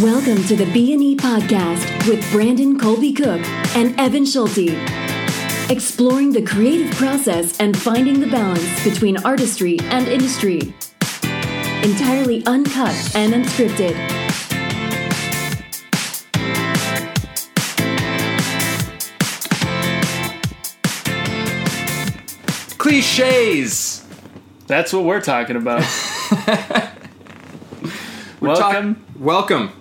Welcome to the B&E podcast with Brandon Colby Cook and Evan Schulte. Exploring the creative process and finding the balance between artistry and industry. Entirely uncut and unscripted. cliches. That's what we're talking about. We're talk- Welcome.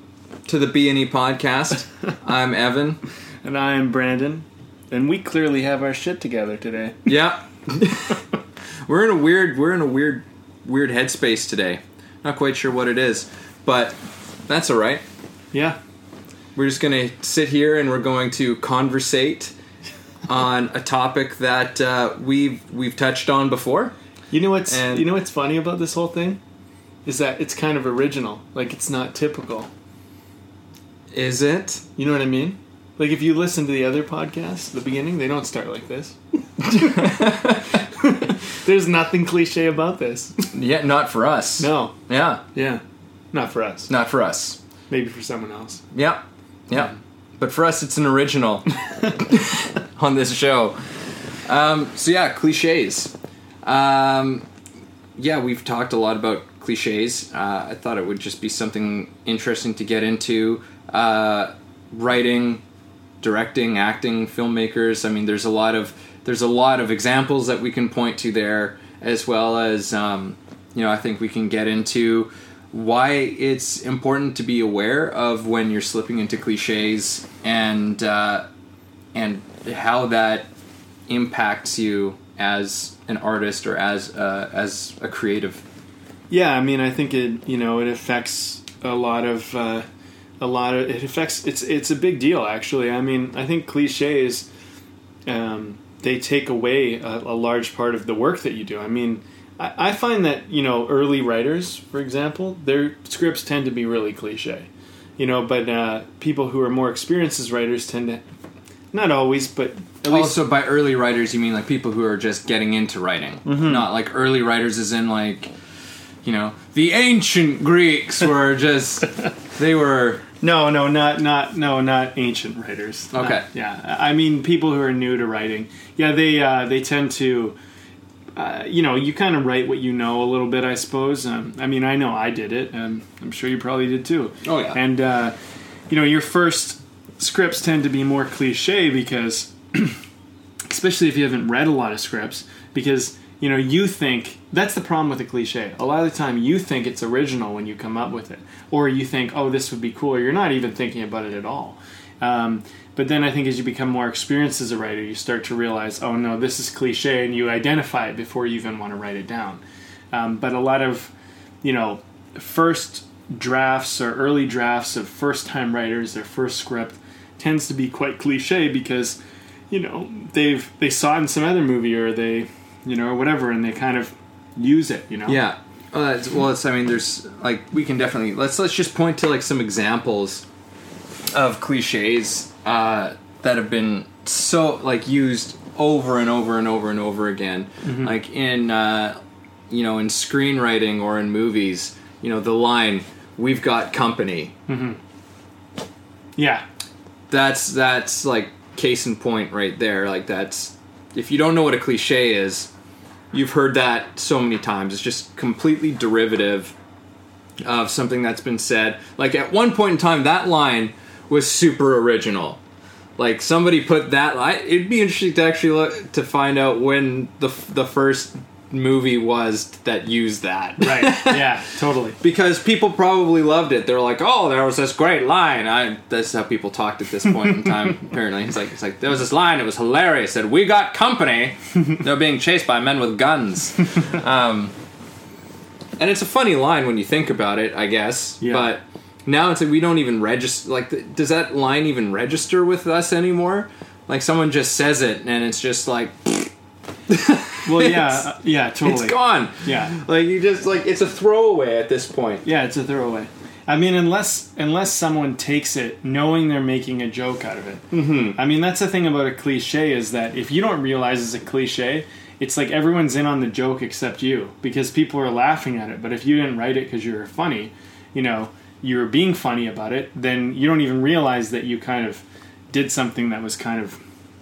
To the B and E podcast. I'm Evan. and I am Brandon. And we clearly have our shit together today. Yeah, we're in a weird we're in a weird weird headspace today. Not quite sure what it is, but that's all right. Yeah. We're just gonna sit here and we're going to conversate on a topic that uh, we've we've touched on before. You know what's And- you know what's funny about this whole thing? Is that it's kind of original. Like it's not typical. Is it? You know what I mean? Like if you listen to the other podcasts, the beginning, they don't start like this. There's nothing cliche about this. Yeah, not for us. No. Yeah, Yeah. Not for us. not for us. Maybe for someone else. Yeah, yeah. But for us, it's an original on this show. Um, so yeah, cliches. Um, yeah, we've talked a lot about cliches. Uh, I thought it would just be something interesting to get into. Uh, writing, directing, acting, filmmakers. I mean, there's a lot of there's a lot of examples that we can point to there, as well as um, you know, I think we can get into why it's important to be aware of when you're slipping into cliches and uh, and how that impacts you as an artist or as uh, as a creative. Yeah, I mean, I think it you know it affects a lot of uh, a lot of it affects it's it's a big deal actually. I mean, I think cliches um, they take away a, a large part of the work that you do. I mean, I, I find that you know early writers, for example, their scripts tend to be really cliche. You know, but uh, people who are more experienced as writers tend to not always, but at least Also, by early writers, you mean like people who are just getting into writing, not like early writers, as in like you know the ancient Greeks were just they were No, no, not not no, not ancient writers. Okay. Not- yeah, I mean people who are new to writing. Yeah, they uh, they tend to, uh, you know, you kind of write what you know a little bit, I suppose. Um, I mean, I know I did it, and I'm sure you probably did too. Oh, yeah. And uh, you know, your first scripts tend to be more cliche because, especially if you haven't read a lot of scripts, because you know you think that's the problem with a cliche. A lot of the time, you think it's original when you come up with it, or you think, "Oh, this would be cool." You're not even thinking about it at all. Um, but then I think as you become more experienced as a writer, you start to realize, "Oh no, this is cliche," and you identify it before you even want to write it down. Um, but a lot of, you know, first drafts or early drafts of first time writers, their first script tends to be quite cliche because, you know, they've they saw it in some other movie or they, you know, or whatever, and they kind of use it. You know. yeah. Well, it's, well, it's I mean, there's like we can definitely let's let's just point to like some examples of cliches uh, that have been so like used over and over and over and over again, like in uh, you know in screenwriting or in movies. You know the line "We've got company." Yeah. That's that's like case in point right there. Like that's if you don't know what a cliche is, you've heard that so many times. It's just completely derivative of something that's been said. Like at one point in time, that line was super original. Like somebody put that. I, it'd be interesting to actually look to find out when the the first movie was that used that. Right. yeah. Totally. because people probably loved it. They're like, "Oh, there was this great line." I that's how people talked at this point in time. apparently, it's like it's like there was this line. It was hilarious. It Said, "We got company." They're being chased by men with guns. Um, and it's a funny line when you think about it, I guess. Yeah. But now it's like we don't even register. Like, does that line even register with us anymore? Like, someone just says it, and it's just like Well, yeah. Uh, yeah. Totally. it's gone. Yeah. Like you just like it's a throwaway at this point. Yeah, it's a throwaway. I mean, unless unless someone takes it knowing they're making a joke out of it. Mm-hmm. I mean, that's the thing about a cliche is that if you don't realize it's a cliche, it's like everyone's in on the joke except you because people are laughing at it. But if you didn't write it because you were funny, you know, you're being funny about it, then you don't even realize that you kind of did something that was kind of,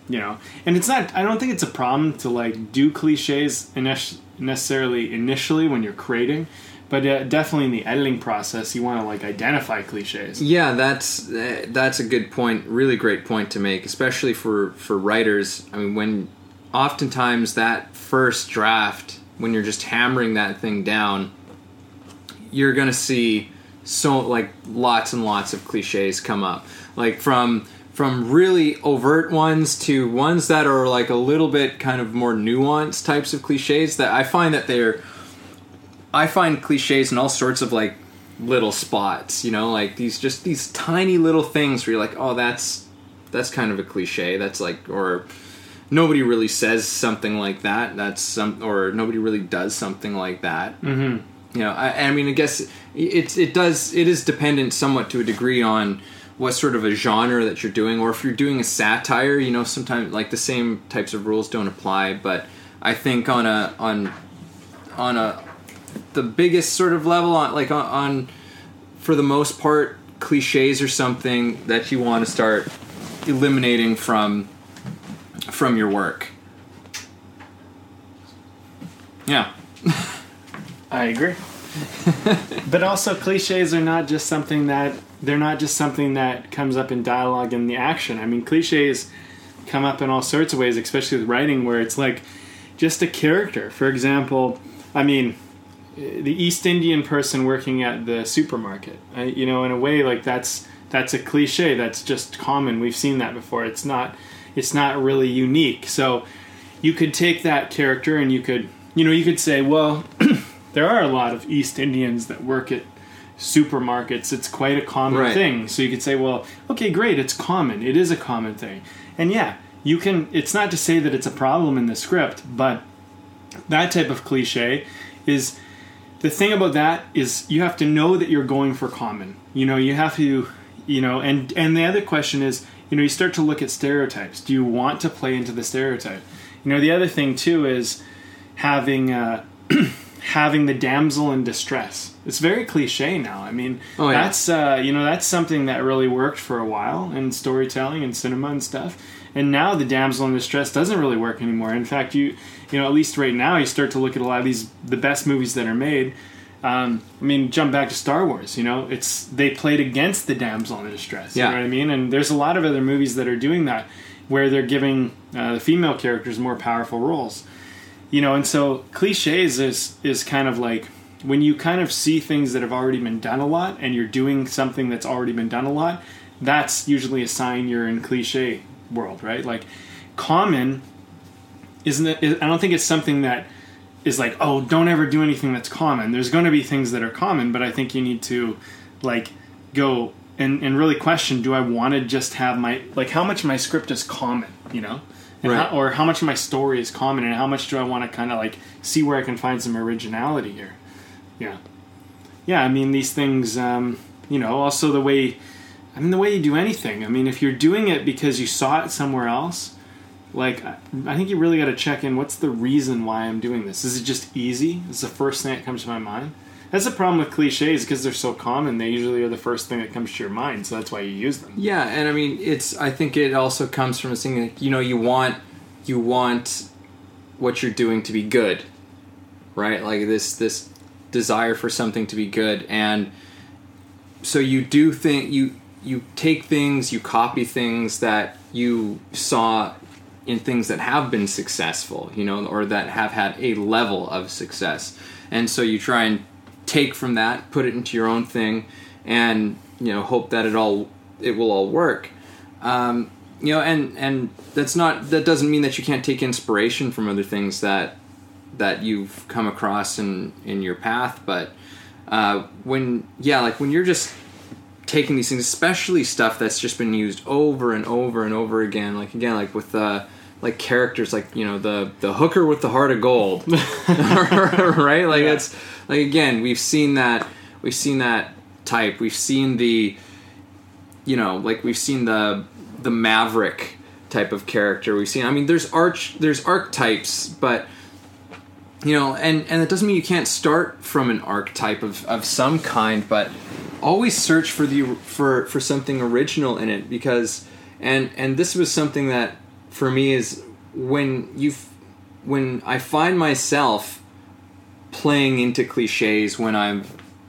you know. And it's not. I don't think it's a problem to like do cliches init- necessarily initially when you're creating, but uh, definitely in the editing process, you want to like identify cliches. Yeah, that's uh, that's a good point. Really great point to make, especially for for writers. I mean, when oftentimes that first draft, when you're just hammering that thing down, you're gonna see so like lots and lots of cliches come up, like from from really overt ones to ones that are like a little bit kind of more nuanced types of cliches that I find that they're I find cliches in all sorts of like little spots, you know, like these just these tiny little things where you're like, oh, that's that's kind of a cliche. That's like, or nobody really says something like that. That's some, or nobody really does something like that. Mm-hmm. You know, I, I mean, I guess it's it does it is dependent somewhat to a degree on what sort of a genre that you're doing, or if you're doing a satire. You know, sometimes like the same types of rules don't apply, but I think on a on on a the biggest sort of level on like on, on for the most part cliches or something that you want to start eliminating from from your work yeah I agree. but also, cliches are not just something that they're not just something that comes up in dialogue and the action. I mean, cliches come up in all sorts of ways, especially with writing, where it's like just a character. For example, I mean, the East Indian person working at the supermarket. I, you know, in a way, like that's that's a cliche. That's just common. We've seen that before. It's not it's not really unique. So you could take that character and you could you know you could say, well, there are a lot of East Indians that work at supermarkets. It's quite a common Right. thing. So you could say, well, okay, great. It's common. It is a common thing. And yeah, you can. It's not to say that it's a problem in the script, but that type of cliche is the thing about that is you have to know that you're going for common. You know, you have to, you know, and and the other question is, you know, you start to look at stereotypes. Do you want to play into the stereotype? You know, the other thing too is having uh, having the damsel in distress. It's very cliche now. I mean, Oh, yeah. that's uh, you know that's something that really worked for a while in storytelling and cinema and stuff. And now the damsel in distress doesn't really work anymore. In fact, you you know at least right now you start to look at a lot of these the best movies that are made. Um, I mean, jump back to Star Wars. You know, it's they played against the damsel in distress. Yeah. You know what I mean? And there's a lot of other movies that are doing that, where they're giving uh, the female characters more powerful roles you know and so cliches is is kind of like when you kind of see things that have already been done a lot and you're doing something that's already been done a lot that's usually a sign you're in cliche world right? Like common isn't it i don't think it's something that is like oh don't ever do anything that's common. There's going to be things that are common but i think you need to like go and, and really question do i want to just have my like how much of my script is common you know? And Right. how, or how much of my story is common and how much do i want to kind of like see where i can find some originality here yeah yeah i mean these things um, you know also the way i mean the way you do anything i mean if you're doing it because you saw it somewhere else like I- think you really got to check in. What's the reason why I'm doing this? Is it just easy? Is the first thing that comes to my mind? That's the problem with cliches because they're so common. They usually are the first thing that comes to your mind, so that's why you use them. Yeah, and I mean, it's. I think it also comes from a thing like you know, you want, you want, what you're doing to be good, right? Like this, this desire for something to be good, and so you do think you you take things, you copy things that you saw in things that have been successful, you know, or that have had a level of success, and so you try and take from that, put it into your own thing, and you know, hope that it all it will all work. Um, you know, and and that's not that doesn't mean that you can't take inspiration from other things that that you've come across in in your path, but uh, when yeah, like when you're just taking these things, especially stuff that's just been used over and over and over again, like again, like with uh, like characters, like you know the the hooker with the heart of gold, right? Like Yeah. it's like again, we've seen that we've seen that type, we've seen the you know, like we've seen the the maverick type of character. We've seen. I mean, there's arch, there's archetypes, but you know, and and it doesn't mean you can't start from an archetype of of some kind. But always search for the for for something original in it because and and this was something that for me is when you when I find myself playing into cliches when I'm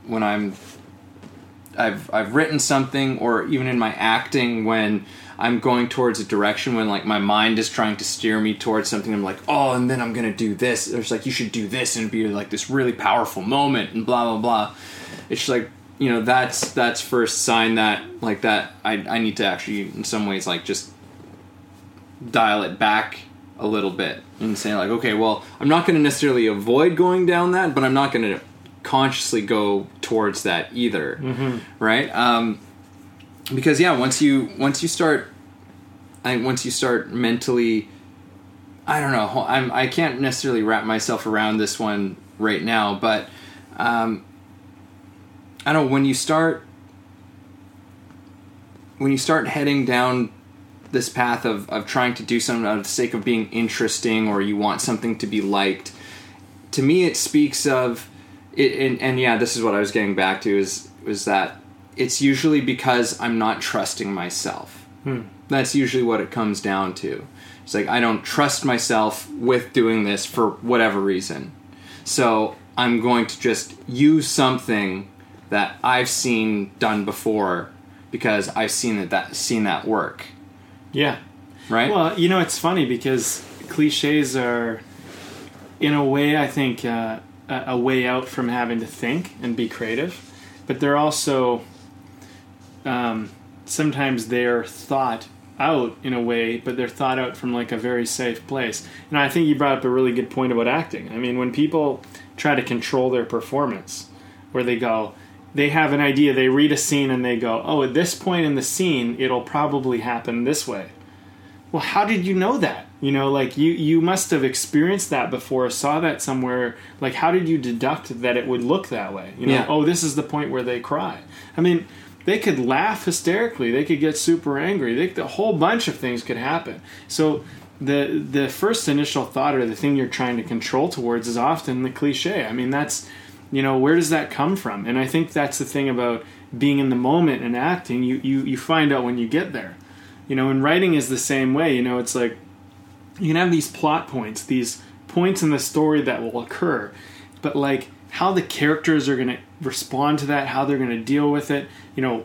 when I'm I've I've written something or even in my acting when I'm going towards a direction when like my mind is trying to steer me towards something. I'm like oh and then I'm gonna do this. There's like you should do this and be like this really powerful moment and blah blah blah. It's just like you know that's that's first sign that like that I, I need to actually in some ways like just dial it back a little bit and say like okay well i'm not going to necessarily avoid going down that but i'm not going to consciously go towards that either. Mm-hmm. right? Um, because yeah once you once you start I once you start mentally I don't know I'm I can't necessarily wrap myself around this one right now but um, I don't know when you start when you start heading down this path of, of trying to do something out of the sake of being interesting or you want something to be liked to me it speaks of it and, and yeah this is what i was getting back to is was that it's usually because i'm not trusting myself. That's usually what it comes down to. It's like i don't trust myself with doing this for whatever reason. So i'm going to just use something that i've seen done before because i've seen it that seen that work. Yeah. right? Well, you know, it's funny because cliches are, in a way, I think, uh, a a way out from having to think and be creative, but they're also um, sometimes they're thought out in a way, but they're thought out from like a very safe place. And I think you brought up a really good point about acting. I mean, when people try to control their performance, where they go, they have an idea, they read a scene and they go, oh, at this point in the scene, it'll probably happen this way well how did you know that you know like you you must have experienced that before saw that somewhere like how did you deduct that it would look that way you know Yeah. oh this is the point where they cry i mean they could laugh hysterically they could get super angry they, whole bunch of things could happen. So the the first initial thought or the thing you're trying to control towards is often the cliche. I mean that's you know where does that come from? And i think that's the thing about being in the moment and acting. You you, you find out when you get there. You know and writing is the same way. You know it's like you can have these plot points these points in the story that will occur but like how the characters are going to respond to that how they're going to deal with it you know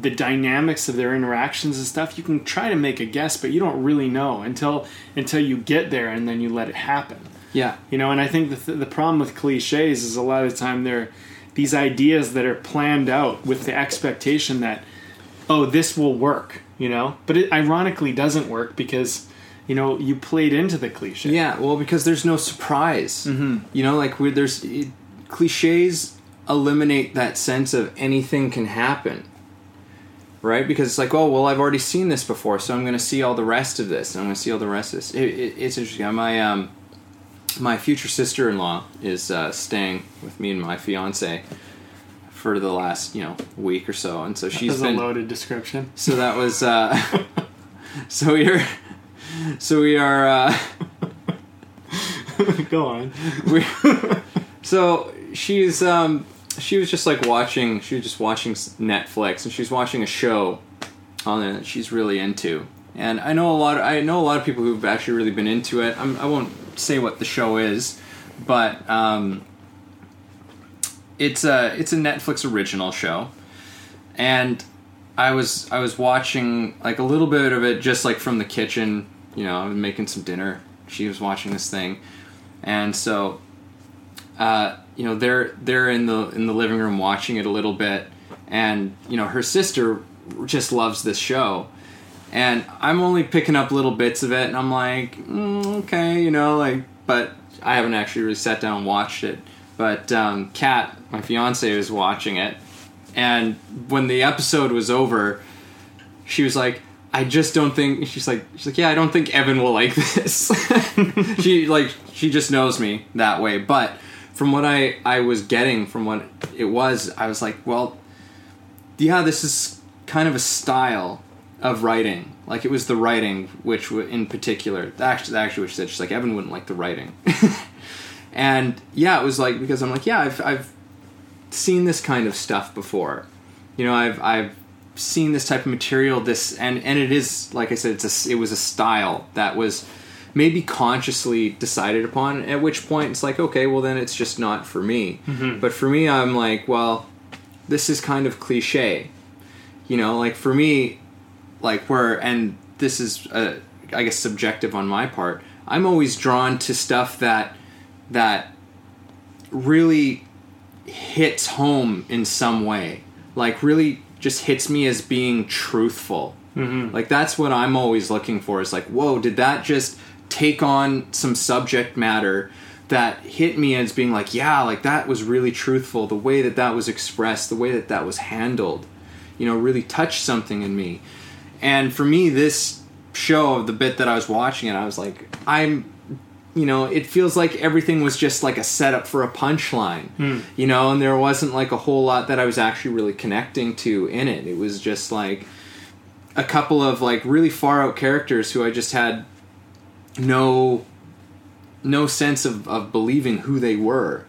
the dynamics of their interactions and stuff you can try to make a guess but you don't really know until until you get there and then you let it happen yeah you know and i think the, th- the problem with cliches is a lot of the time they're these ideas that are planned out with the expectation that oh this will work you know but it ironically doesn't work because you know you played into the cliche Yeah, well, because there's no surprise. Mm-hmm. You know, like there's it, cliches eliminate that sense of anything can happen, right? Because it's like, oh, well, I've already seen this before, so I'm going to see all the rest of this, and I'm going to see all the rest of this. It, it, it's interesting. My um, my future sister-in-law is uh, staying with me and my fiance for the last you know week or so, and so she's That's been a loaded description so that was uh so we are so we are uh go on we so she's um she was just like watching she was just watching netflix and she's watching a show on it that she's really into and i know a lot i know a lot of people who've actually really been into it I'm, i won't say what the show is but um it's a it's a netflix original show and I was I was watching like a little bit of it just like from the kitchen. You know, I was making some dinner. She was watching this thing, and so uh, you know they're they're in the in the living room watching it a little bit, and you know her sister just loves this show, and I'm only picking up little bits of it, and I'm like, mm, okay, you know, like, but I haven't actually really sat down and watched it. But um, Kat, my fiance, was watching it, and when the episode was over, she was like, "I just don't think." She's like, "She's like, yeah, I don't think Evan will like this." she like she just knows me that way. But from what I I was getting from what it was, I was like, well, yeah, this is kind of a style of writing. Like it was the writing, which in particular, actually, actually, which said she's like Evan wouldn't like the writing, and yeah, it was like because I'm like, yeah, I've I've seen this kind of stuff before, you know, I've I've seen this type of material. This and and it is like I said, it's a it was a style that was maybe consciously decided upon. At which point it's like, okay, well then it's just not for me. But for me, I'm like, well, this is kind of cliche. You know, like for me, like where and this is uh, I guess subjective on my part. I'm always drawn to stuff that that really hits home in some way. Like really just hits me as being truthful. Mm-hmm. Like that's what I'm always looking for. Is like, whoa, did that just take on some subject matter that hit me as being like, yeah, like that was really truthful. The way that that was expressed, the way that that was handled, you know, really touched something in me. And for me, this show, the bit that I was watching it, I was like, I'm you know, it feels like everything was just like a setup for a punchline, hmm. you know, and there wasn't like a whole lot that I was actually really connecting to in it. It was just like a couple of like really far out characters who I just had no no sense of, of believing who they were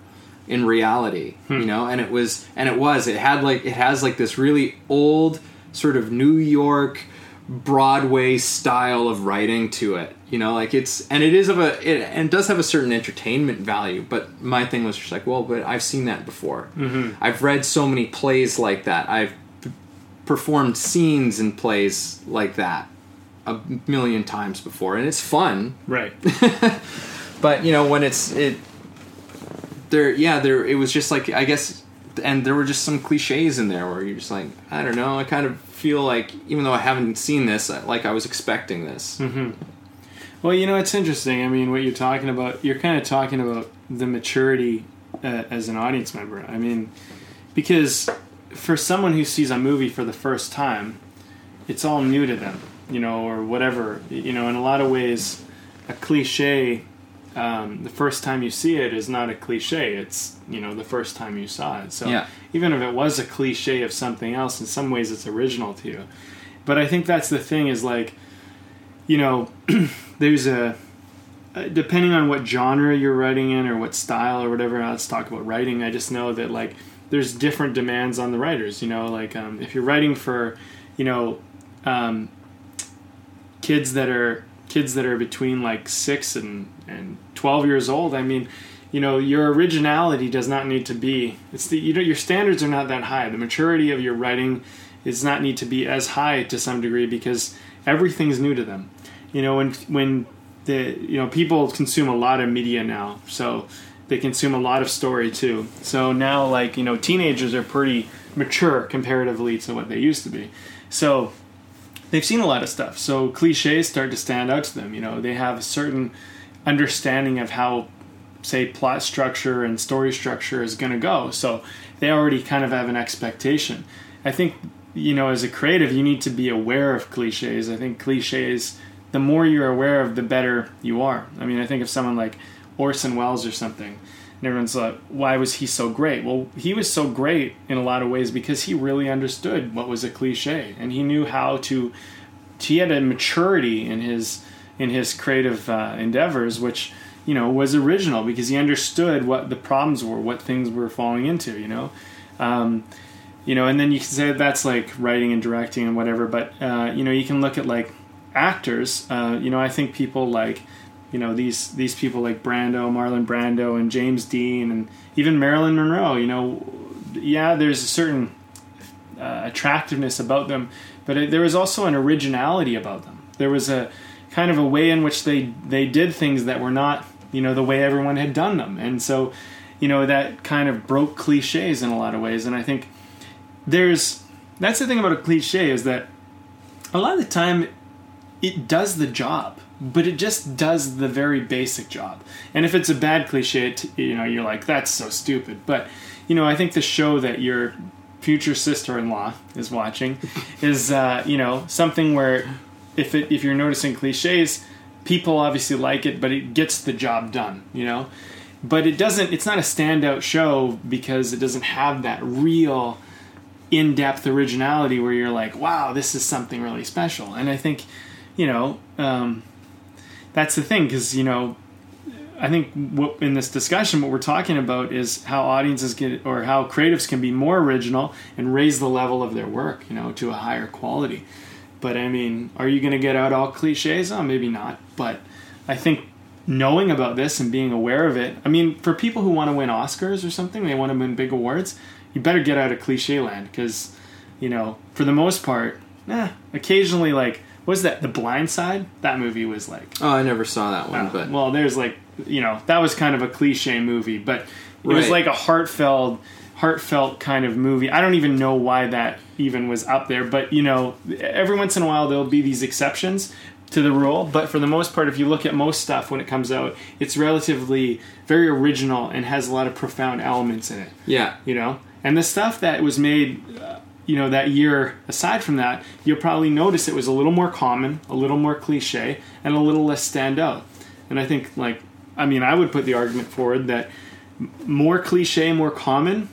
in reality, you know, and it was and it was it had like it has like this really old sort of New York Broadway style of writing to it. You know, like it's and it is of a it and does have a certain entertainment value. But my thing was just like, well, but I've seen that before. Mm-hmm. I've read so many plays like that. I've p- performed scenes in plays like that a million times before, and it's fun. Right. But you know, when it's it, there, yeah, there. It was just like I guess, and there were just some cliches in there where you're just like, I don't know. I kind of feel like even though I haven't seen this, like I was expecting this. Well, you know, it's interesting. I mean, what you're talking about, you're kind of talking about the maturity uh, as an audience member. I mean, because for someone who sees a movie for the first time, it's all new to them, you know, or whatever. You know, in a lot of ways, a cliche, um, the first time you see it is not a cliche. It's, you know, the first time you saw it. So Yeah. even if it was a cliche of something else, in some ways it's original to you. But I think that's the thing is like, you know, there's a uh, depending on what genre you're writing in or what style or whatever. Let's talk about writing. I just know that like there's different demands on the writers. You know, like um, if you're writing for, you know, um, kids that are kids that are between like six and and twelve years old. I mean. You know your originality does not need to be. It's the you know your standards are not that high. The maturity of your writing does not need to be as high to some degree because everything's new to them. You know when when the you know people consume a lot of media now, so they consume a lot of story too. So now like you know teenagers are pretty mature comparatively to what they used to be. So they've seen a lot of stuff. So cliches start to stand out to them. You know they have a certain understanding of how say plot structure and story structure is going to go. So they already kind of have an expectation. I think you know as a creative you need to be aware of cliches. I think cliches the more you're aware of the better you are. I mean, I think of someone like Orson Welles or something. And everyone's like, why was he so great? Well, he was so great in a lot of ways because he really understood what was a cliche and he knew how to he had a maturity in his in his creative uh, endeavors which you know was original because he understood what the problems were what things were falling into you know um, you know and then you can say that's like writing and directing and whatever but uh, you know you can look at like actors uh, you know i think people like you know these these people like brando marlon brando and james dean and even marilyn monroe you know yeah there's a certain uh, attractiveness about them, but it, there was also an originality about them. There was a kind of a way in which they they did things that were not you know the way everyone had done them, and so you know that kind of broke cliches in a lot of ways. And I think there's that's the thing about a cliche is that a lot of the time it does the job but it just does the very basic job. And if it's a bad cliche it, you know you're like that's so stupid. But you know i think the show that your future sister-in-law is watching is uh, you know something where if it if you're noticing cliches people obviously like it but it gets the job done you know? But it doesn't it's not a standout show because it doesn't have that real in-depth originality where you're like wow this is something really special. And i think you know um, that's the thing because you know I think what, in this discussion, what we're talking about is how audiences get or how creatives can be more original and raise the level of their work, you know, to a higher quality. But I mean, are you going to get out all cliches? Oh, maybe not. But I think knowing about this and being aware of it, I mean, for people who want to win Oscars or something, they want to win big awards, you better get out of cliche land because, you know, for the most part, eh, occasionally, like, was that? The Blind Side? That movie was like. Oh, I never saw that one, uh, but well, there's like, you know, that was kind of a cliche movie, but it was like a heartfelt, heartfelt kind of movie. I don't even know why that even was up there, but you know, every once in a while there'll be these exceptions to the rule, but for the most part, if you look at most stuff when it comes out, it's relatively very original and has a lot of profound elements in it yeah, you know and the stuff that was made uh, you know that year aside from that you'll probably notice it was a little more common a little more cliche and a little less stand out and i think like i mean i would put the argument forward that more cliche more common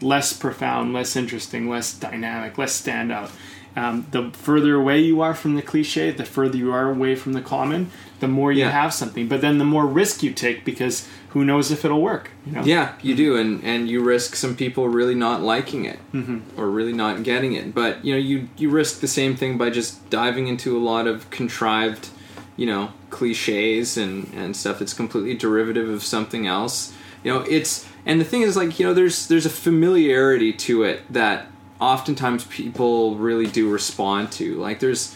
less profound less interesting less dynamic less standout. Um, the further away you are from the cliche the further you are away from the common the more you Yeah. have something. But then the more risk you take because who knows if it'll work you know yeah, you do, and and you risk some people really not liking it Mm-hmm. or really not getting it. But you know, you you risk the same thing by just diving into a lot of contrived, you know, cliches and and stuff that's completely derivative of something else. You know, it's and the thing is like you know, there's there's a familiarity to it that oftentimes people really do respond to. Like there's,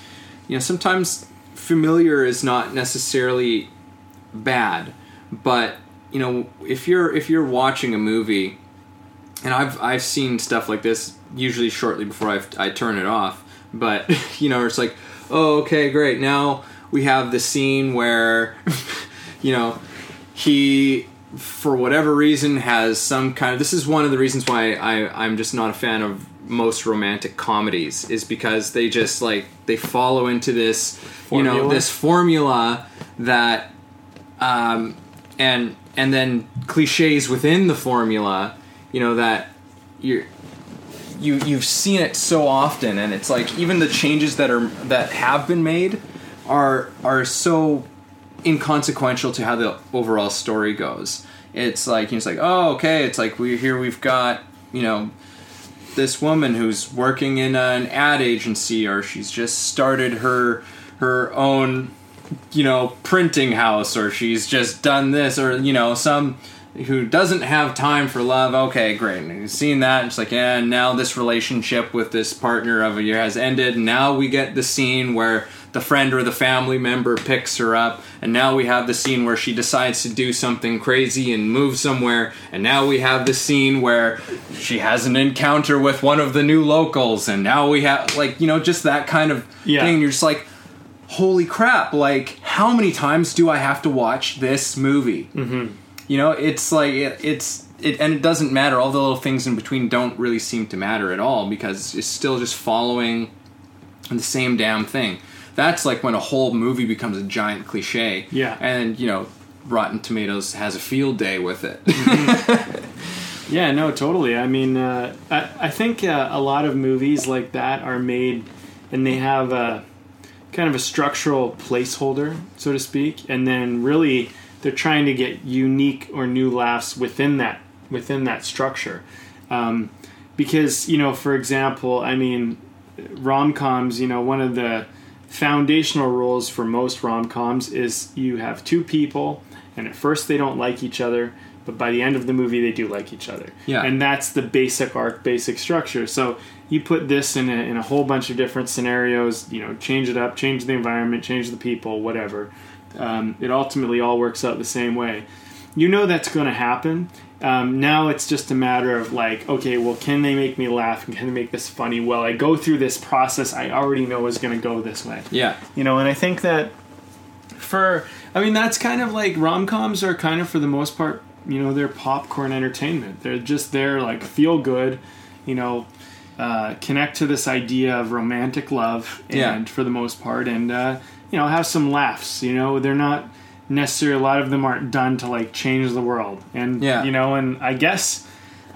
you know, sometimes familiar is not necessarily bad, but you know, if you're if you're watching a movie, and I've I've seen stuff like this usually shortly before I I turn it off, but you know, it's like, oh, okay, great. Now we have the scene where, you know, he for whatever reason has some kind of this is one of the reasons why I I'm just not a fan of most romantic comedies is because they just like they follow into this you know this formula that um and and then cliches within the formula you know that you're you you've seen it so often and it's like even the changes that are that have been made are are so inconsequential to how the overall story goes. It's like it's like oh okay it's like we here we've got you know this woman who's working in an ad agency or she's just started her her own you know printing house or she's just done this or you know some who doesn't have time for love. Okay great. And you've seen that. And it's like yeah now this relationship with this partner of a year has ended. And now we get the scene where the friend or the family member picks her up. And now we have the scene where she decides to do something crazy and move somewhere. And now we have the scene where she has an encounter with one of the new locals. And now we have like you know just that kind of Yeah. thing. You're just like holy crap like how many times do i have to watch this movie mm-hmm. you know it's like it, it's it and it doesn't matter all the little things in between don't really seem to matter at all because it's still just following the same damn thing that's like when a whole movie becomes a giant cliche Yeah. and you know rotten tomatoes has a field day with it Yeah, no, totally. I mean, uh, I, I think uh, a lot of movies like that are made and they have a kind of a structural placeholder, so to speak, and then really they're trying to get unique or new laughs within that within that structure. Um, because you know, for example, I mean, rom coms. You know, one of the foundational rules for most rom coms is you have two people, and at first they don't like each other, but by the end of the movie they do like each other. Yeah. and that's the basic arc, basic structure. So you put this in a, in a whole bunch of different scenarios. You know, change it up, change the environment, change the people, whatever. Um, it ultimately all works out the same way. You know that's going to happen. Um, now it's just a matter of like, okay, well, can they make me laugh and can they make this funny? Well, I go through this process I already know is going to go this way yeah you know and i think that for i mean that's kind of like rom-coms are kind of for the most part you know they're popcorn entertainment they're just there like feel good you know uh, connect to this idea of romantic love and Yeah. for the most part and uh, you know have some laughs you know they're not necessarily a lot of them aren't done to like change the world and Yeah. you know and i guess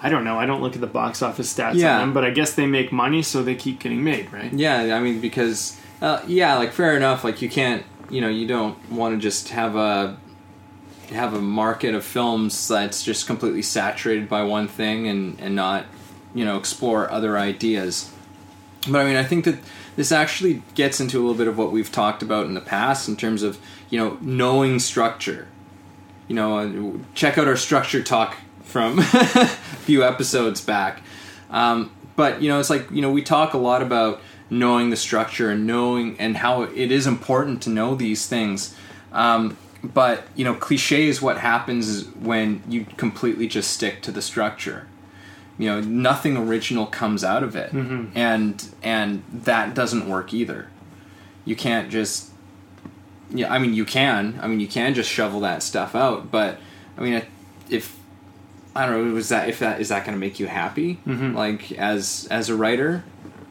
i don't know i don't look at the box office stats Yeah. on them but i guess they make money so they keep getting made right Yeah, I mean because uh, yeah, like fair enough. Like you can't, you know, you don't want to just have a have a market of films that's just completely saturated by one thing and and not you know explore other ideas. But I mean, I think that this actually gets into a little bit of what we've talked about in the past in terms of you know knowing structure. You know, uh, check out our structure talk from a few episodes back. Um, but you know, it's like you know we talk a lot about knowing the structure and knowing and how it is important to know these things. Um, but you know, cliche is what happens when you completely just stick to the structure. You know, nothing original comes out of it, Mm-hmm. and and that doesn't work either. You can't just. Yeah, I mean you can. I mean you can just shovel that stuff out, but I mean if I don't know, was that if that is that going to make you happy? Mhm. Like as as a writer,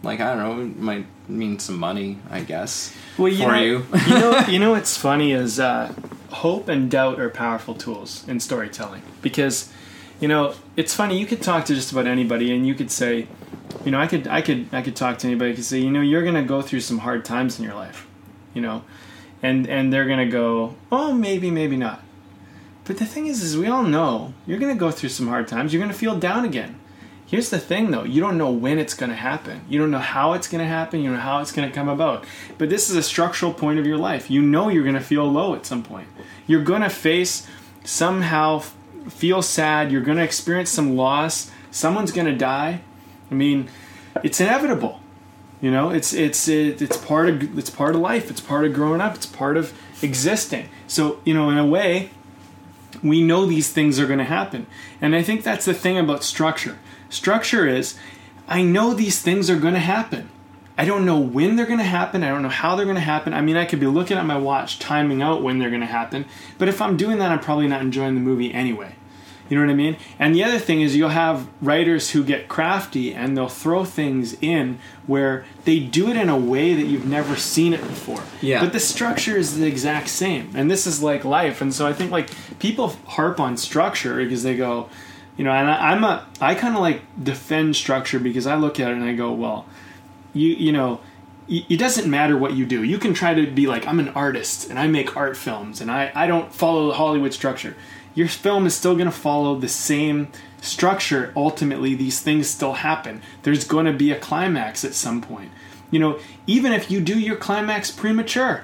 like I don't know, it might mean some money, I guess. Well, you for know, you. you know, you know what's funny is uh, hope and doubt are powerful tools in storytelling because, you know, it's funny. You could talk to just about anybody, and you could say, you know, I could, I could, I could talk to anybody. Could say, you know, you're gonna go through some hard times in your life, you know, and and they're gonna go, oh, maybe, maybe not. But the thing is, is we all know you're gonna go through some hard times. You're gonna feel down again. Here's the thing though, you don't know when it's going to happen. You don't know how it's going to happen, you don't know how it's going to come about. But this is a structural point of your life. You know you're going to feel low at some point. You're going to face somehow feel sad, you're going to experience some loss, someone's going to die. I mean, it's inevitable. You know, it's it's it, it's part of it's part of life. It's part of growing up. It's part of existing. So, you know, in a way, we know these things are going to happen. And I think that's the thing about structure. Structure is I know these things are going to happen. I don't know when they're going to happen. I don't know how they're going to happen. I mean, I could be looking at my watch, timing out when they're going to happen. But if I'm doing that, I'm probably not enjoying the movie anyway. You know what I mean? And the other thing is, you'll have writers who get crafty and they'll throw things in where they do it in a way that you've never seen it before. Yeah. But the structure is the exact same. And this is like life. And so I think like people harp on structure because they go, you know, and I, I'm a, I kind of like defend structure because I look at it and I go, well, you, you know, it doesn't matter what you do. You can try to be like, I'm an artist and I make art films and I, I don't follow the Hollywood structure. Your film is still going to follow the same structure. Ultimately, these things still happen. There's going to be a climax at some point. You know, even if you do your climax premature,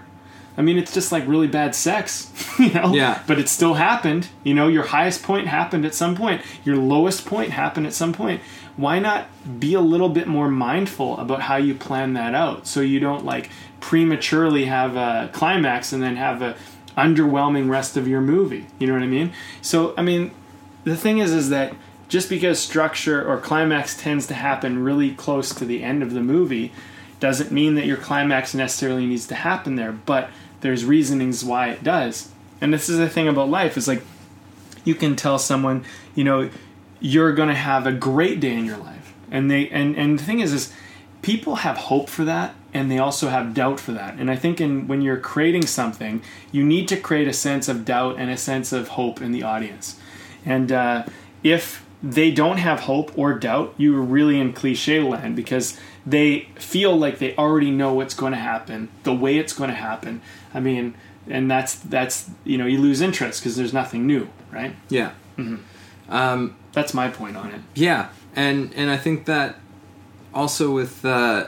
I mean, it's just like really bad sex, you know? Yeah. But it still happened. You know, your highest point happened at some point, your lowest point happened at some point. Why not be a little bit more mindful about how you plan that out so you don't like prematurely have a climax and then have a underwhelming rest of your movie? You know what I mean? So, I mean, the thing is, is that just because structure or climax tends to happen really close to the end of the movie doesn't mean that your climax necessarily needs to happen there, but there's reasonings why it does. And this is the thing about life is like you can tell someone, you know, you're going to have a great day in your life. And they and and the thing is is people have hope for that and they also have doubt for that. And I think in when you're creating something, you need to create a sense of doubt and a sense of hope in the audience. And uh, if they don't have hope or doubt, you're really in cliche land because they feel like they already know what's going to happen, the way it's going to happen. I mean, and that's that's you know you lose interest because there's nothing new, right? Yeah. Um, That's my point on it. yeah, and and I think that also with uh,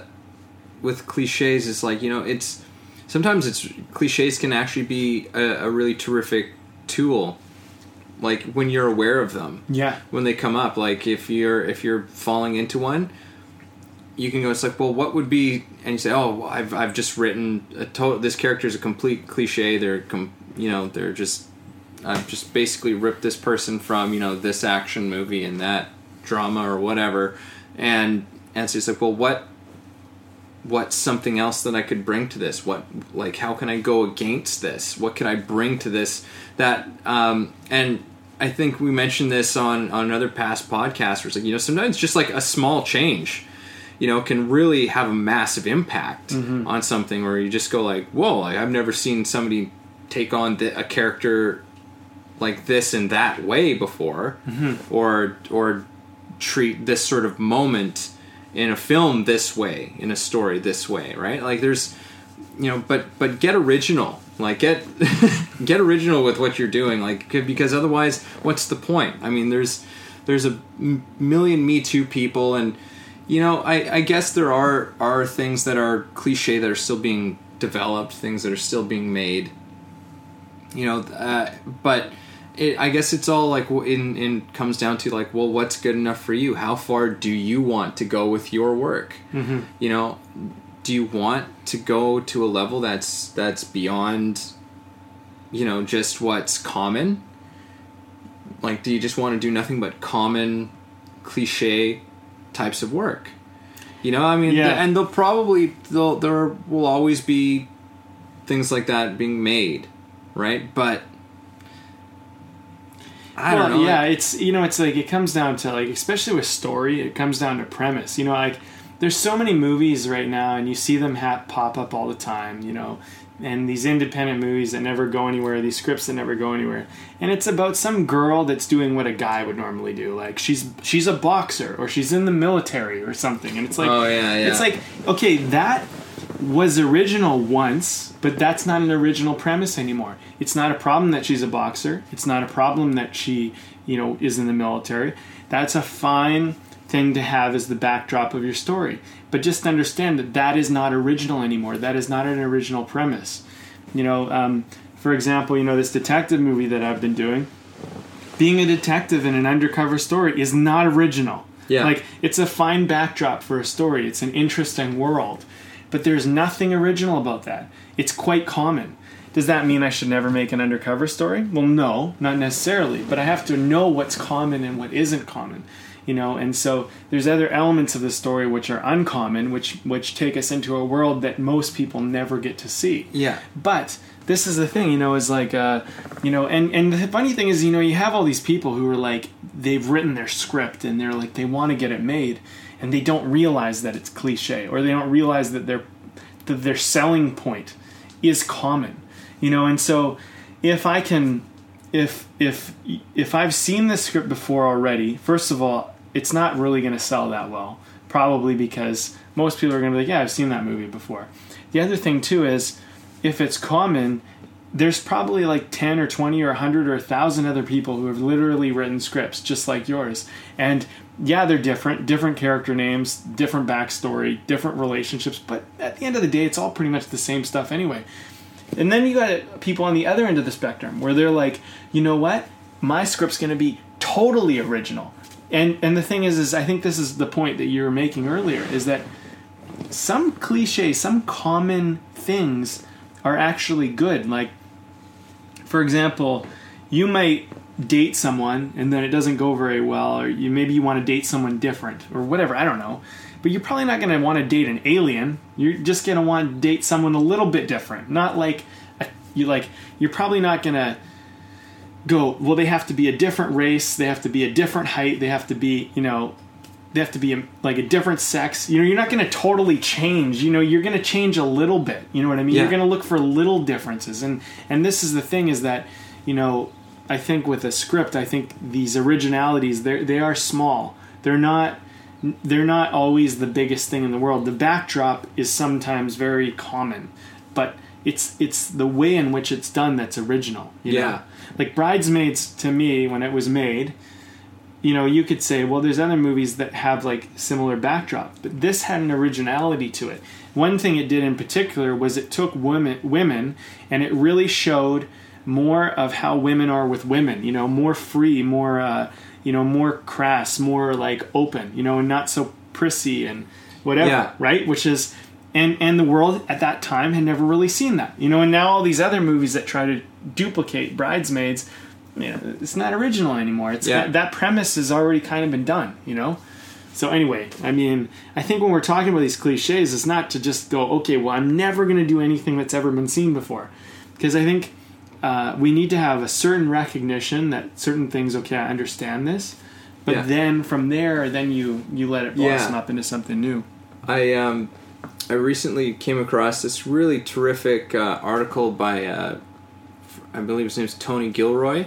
with cliches is like you know it's sometimes it's cliches can actually be a, a really terrific tool, like when you're aware of them Yeah, when they come up. Like if you're if you're falling into one, you can go. It's like, well, what would be? And you say, oh, well, I've I've just written a total. This character is a complete cliche. They're com, you know they're just I've just basically ripped this person from you know this action movie and that drama or whatever, and and so it's like, well, what what's something else that I could bring to this? What like how can I go against this? What can I bring to this that um and I think we mentioned this on on another past podcast where it's like, you know, sometimes just like a small change, you know, can really have a massive impact on something where you just go like, whoa, like, I've never seen somebody take on th- a character like this in that way before or or treat this sort of moment in a film this way in a story this way right like there's you know, but but get original. Like get get original with what you're doing. Like because otherwise, what's the point? I mean, there's there's a million Me Too people, and you know, I I guess there are are things that are cliche that are still being developed, things that are still being made. You know, uh, but. It, I guess it's all like in in comes down to like well what's good enough for you? How far do you want to go with your work? Mm-hmm. you know do you want to go to a level that's that's beyond you know just what's common? Like do you just want to do nothing but common cliche types of work? You know i mean Yeah. th- and they'll probably they'll, there will always be things like that being made right? But i well, don't know Yeah, it's you know, it's like it comes down to like, especially with story, it comes down to premise. You know, like there's so many movies right now, and you see them ha- pop up all the time. You know, and these independent movies that never go anywhere, these scripts that never go anywhere, and it's about some girl that's doing what a guy would normally do. Like she's she's a boxer or she's in the military or something, and it's like Oh, yeah, yeah. it's like okay that was original once, but that's not an original premise anymore. It's not a problem that she's a boxer. It's not a problem that she, you know, is in the military. That's a fine thing to have as the backdrop of your story. But just understand that that is not original anymore. That is not an original premise. You know, um, for example, you know this detective movie that I've been doing. Being a detective in an undercover story is not original. Yeah. Like it's a fine backdrop for a story. It's an interesting world. But there's nothing original about that. It's quite common. Does that mean I should never make an undercover story? Well, no, not necessarily. But I have to know what's common and what isn't common. You know, and so there's other elements of the story which are uncommon, which which take us into a world that most people never get to see. yeah But this is the thing, you know, is like, uh, you know, and and the funny thing is, you know, you have all these people who are like, they've written their script and they're like, they want to get it made, and they don't realize that it's cliche, or they don't realize that their that their selling point is common, you know, and so if I can, if if if I've seen this script before already, first of all, it's not really going to sell that well, probably because most people are going to be like, yeah, I've seen that movie before. The other thing too is if it's common, there's probably like 10 or 20 or 100 or 1,000 other people who have literally written scripts just like yours. And yeah, they're different, different character names, different backstory, different relationships, but at the end of the day, it's all pretty much the same stuff anyway. And then you got people on the other end of the spectrum where they're like, you know what? My script's going to be totally original. And and the thing is is I think this is the point that you were making earlier is that some cliche, some common things are actually good. Like, for example, you might date someone and then it doesn't go very well, or you maybe you want to date someone different, or whatever. I don't know. But you're probably not going to want to date an alien. You're just going to want to date someone a little bit different. Not like you like. You're probably not going to go. Well, they have to be a different race. They have to be a different height. They have to be, you know, they have to be a, like a different sex. You know, you're not going to totally change. You know, you're going to change a little bit. You know what I mean? Yeah. You're going to look for little differences. And and this is the thing is that you know, I think with a script, I think these originalities they they are small. They're not they're not always the biggest thing in the world. The backdrop is sometimes very common, but it's it's the way in which it's done that's original. You Yeah. know? Like Bridesmaids to me when it was made, you know, you could say, well, there's other movies that have like similar backdrop, but this had an originality to it. One thing it did in particular was it took women, women, and it really showed more of how women are with women. You know, more free, more, uh, you know, more crass, more like open. You know, and not so prissy and whatever. Yeah. Right? Which is. And, and the world at that time had never really seen that, you know. And now all these other movies that try to duplicate Bridesmaids, you know, it's not original anymore. It's Yeah. that, that premise has already kind of been done, you know. So anyway, I mean, I think when we're talking about these cliches, it's not to just go, okay, well, I'm never going to do anything that's ever been seen before, because I think uh, we need to have a certain recognition that certain things, okay, I understand this, but Yeah. then from there, then you you let it blossom Yeah. up into something new. I um, I recently came across this really terrific uh, article by uh, I believe his name is Tony Gilroy.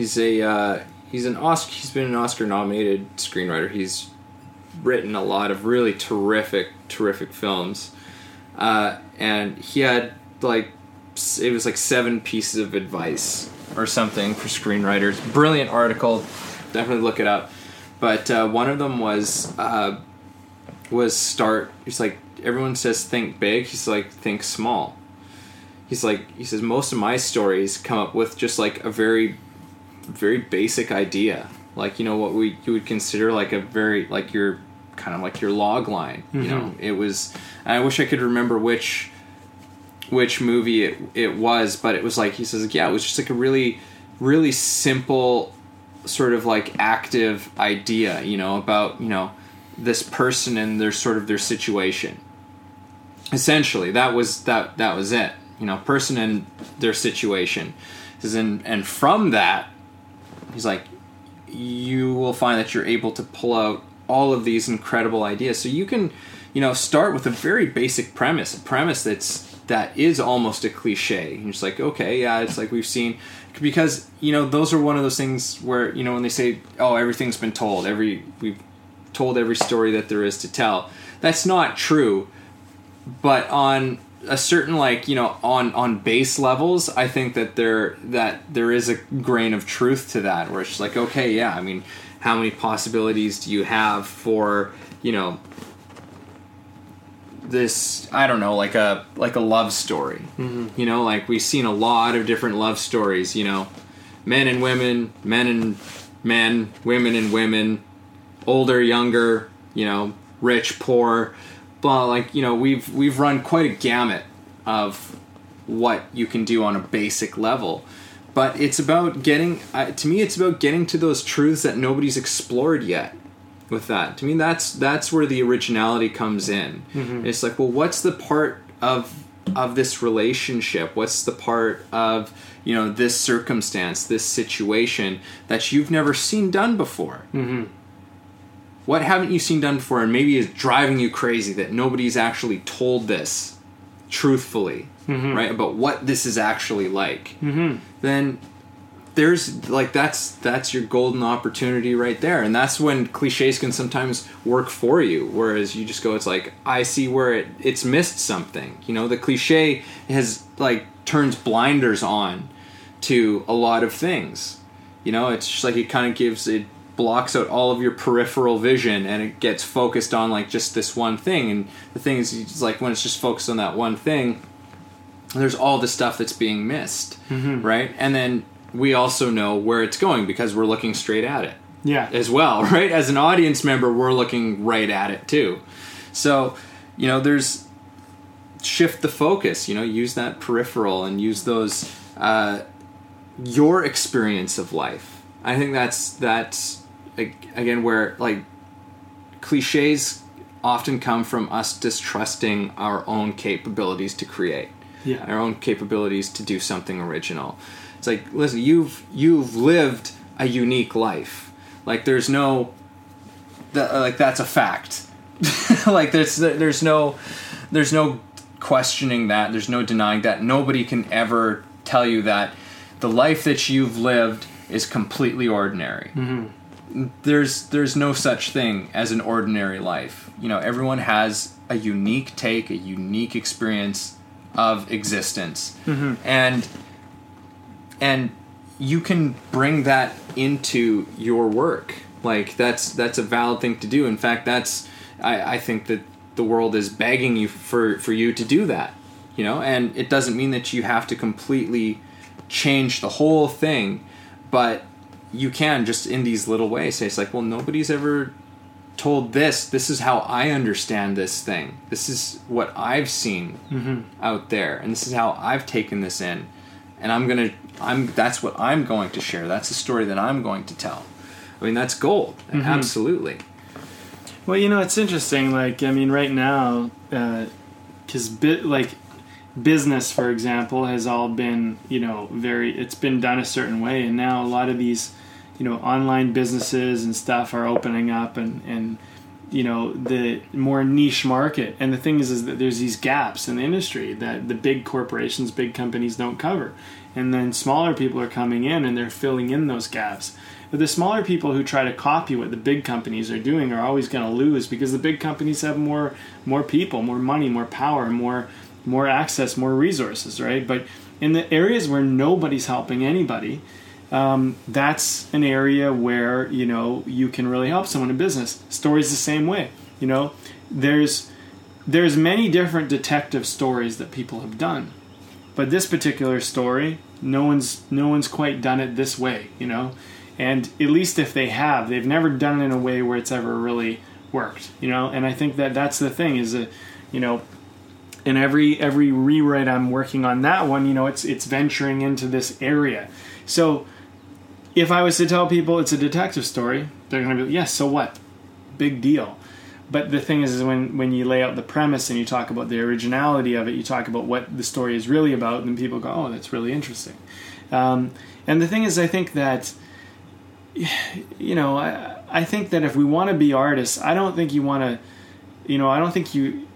He's a uh, he's an Oscar he's been an Oscar nominated screenwriter. He's written a lot of really terrific terrific films. uh, and he had like it was like seven pieces of advice or something for screenwriters. Brilliant article, definitely look it up. But uh, one of them was uh, was start. He's like everyone says think big. He's like think small. He's like he says most of my stories come up with just like a very very basic idea. Like you know what we you would consider like a very like your kind of like your log line you know? Mm-hmm. It was i wish i could remember which which movie it, it was but it was like he says yeah it was just like a really really simple sort of like active idea you know about you know this person and their sort of their situation. Essentially that was that that was it. You know person and their situation. And and from that he's like you will find that you're able to pull out all of these incredible ideas. So you can you know start with a very basic premise a premise that's that is almost a cliche. Just like okay yeah it's like we've seen because you know those are one of those things where you know when they say oh everything's been told every we've told every story that there is to tell that's not true. But on a certain like you know on on base levels i think that there that there is a grain of truth to that where it's like okay yeah i mean how many possibilities do you have for you know this i don't know like a like a love story? Mm-hmm. You know like we've seen a lot of different love stories you know. Men and women men and men women and women older younger you know rich poor but like you know we've we've run quite a gamut of what you can do on a basic level. But it's about getting uh, to me it's about getting to those truths that nobody's explored yet with that. To me that's that's where the originality comes in. It's like well what's the part of of this relationship? What's the part of you know this circumstance this situation that you've never seen done before what haven't you seen done before? And maybe is driving you crazy that nobody's actually told this truthfully mm-hmm. right about what this is actually like. Mm-hmm. Then there's like that's that's your golden opportunity right there. And that's when cliches can sometimes work for you whereas you just go it's like i see where it it's missed something. You know the cliche has like turns blinders on to a lot of things. You know it's just like it kind of gives it blocks out all of your peripheral vision and it gets focused on like just this one thing. And the thing is it's like when it's just focused on that one thing there's all the stuff that's being missed right? And then we also know where it's going because we're looking straight at it Yeah. as well right? As an audience member we're looking right at it too. So you know there's shift the focus you know use that peripheral and use those uh, your experience of life. I think that's that's again where like cliches often come from us distrusting our own capabilities to create. Yeah. our own capabilities to do something original. It's like listen you've you've lived a unique life. Like there's no that, uh, like that's a fact. Like there's there's no there's no questioning that. There's no denying that. Nobody can ever tell you that the life that you've lived is completely ordinary mm-hmm. There's there's no such thing as an ordinary life. You know everyone has a unique take a unique experience of existence. Mm-hmm. And and you can bring that into your work. Like that's that's a valid thing to do. In fact that's i, I think that the world is begging you for for you to do that you know? And it doesn't mean that you have to completely change the whole thing but you can just in these little ways say it's like well nobody's ever told this. This is how i understand this thing. This is what i've seen mm-hmm. out there and this is how i've taken this in and i'm gonna i'm that's what i'm going to share. That's the story that i'm going to tell. I mean that's gold. Mm-hmm. Absolutely. Well, you know, it's interesting. Like, I mean, right now, uh, because bit like business, for example, has all been you know very. It's been done a certain way, and now a lot of these, you know, online businesses and stuff are opening up, and and you know the more niche market. And the thing is is that there's these gaps in the industry that the big corporations big companies don't cover. And then smaller people are coming in and they're filling in those gaps. But the smaller people who try to copy what the big companies are doing are always going to lose because the big companies have more more people more money more power more more access more resources right? But in the areas where nobody's helping anybody um, that's an area where you know you can really help someone in business. Stories the same way. You know, there's there's many different detective stories that people have done, but this particular story, no one's no one's quite done it this way. You know, and at least if they have, they've never done it in a way where it's ever really worked. You know, and I think that that's the thing is that you know in every every rewrite I'm working on that one, you know, it's it's venturing into this area. So if I was to tell people it's a detective story, they're going to be like, yes, so what? Big deal. But the thing is, is when, when you lay out the premise and you talk about the originality of it, you talk about what the story is really about, and people go, oh, that's really interesting. Um, and the thing is, I think that, you know, I, I think that if we want to be artists, I don't think you want to, you know, I don't think you,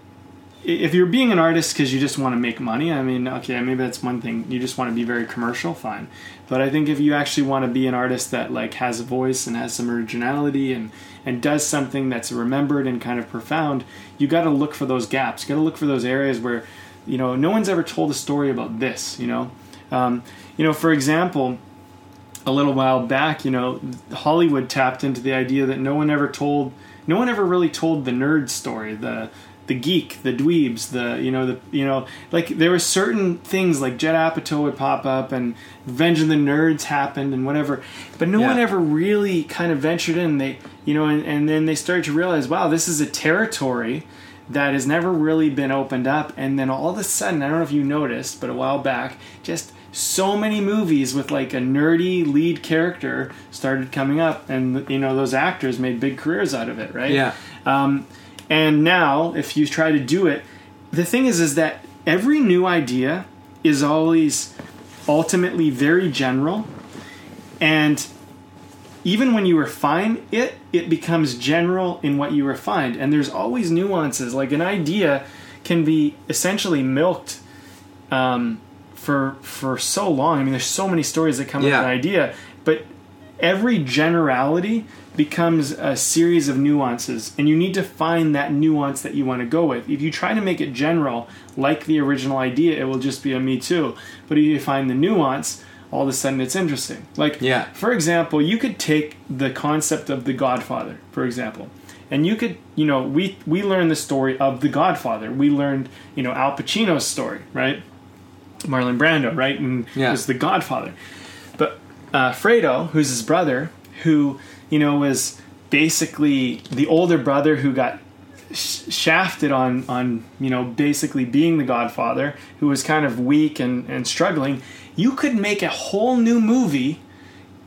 if you're being an artist because you just want to make money, I mean, okay, maybe that's one thing. You just want to be very commercial, fine. But I think if you actually want to be an artist that like has a voice and has some originality and and does something that's remembered and kind of profound, you got to look for those gaps. You got to look for those areas where, you know, no one's ever told a story about this. You know, um, you know, for example, a little while back, you know, Hollywood tapped into the idea that no one ever told, no one ever really told the nerd story, the the geek, the dweebs, the you know the you know like there were certain things like Judd Apatow would pop up and Revenge of the Nerds happened and whatever, but no yeah. one ever really kind of ventured in. They you know and, and then they started to realize, wow, this is a territory that has never really been opened up. And then all of a sudden, I don't know if you noticed, but a while back, just so many movies with like a nerdy lead character started coming up, and you know those actors made big careers out of it, right? Yeah. Um, and now, if you try to do it, the thing is, is that every new idea is always ultimately very general, and even when you refine it, it becomes general in what you refined. And there's always nuances. Like an idea can be essentially milked um, for for so long. I mean, there's so many stories that come yeah. with an idea, but every generality becomes a series of nuances, and you need to find that nuance that you want to go with. If you try to make it general, like the original idea, it will just be a me too. But if you find the nuance, all of a sudden it's interesting. Like, yeah. for example, you could take the concept of the Godfather, for example, and you could, you know, we we learned the story of the Godfather. We learned, you know, Al Pacino's story, right? Marlon Brando, right? And yeah. was the Godfather. Uh, Fredo, who's his brother, who you know, was basically the older brother who got sh- shafted on on you know basically being the Godfather, who was kind of weak and and struggling. You could make a whole new movie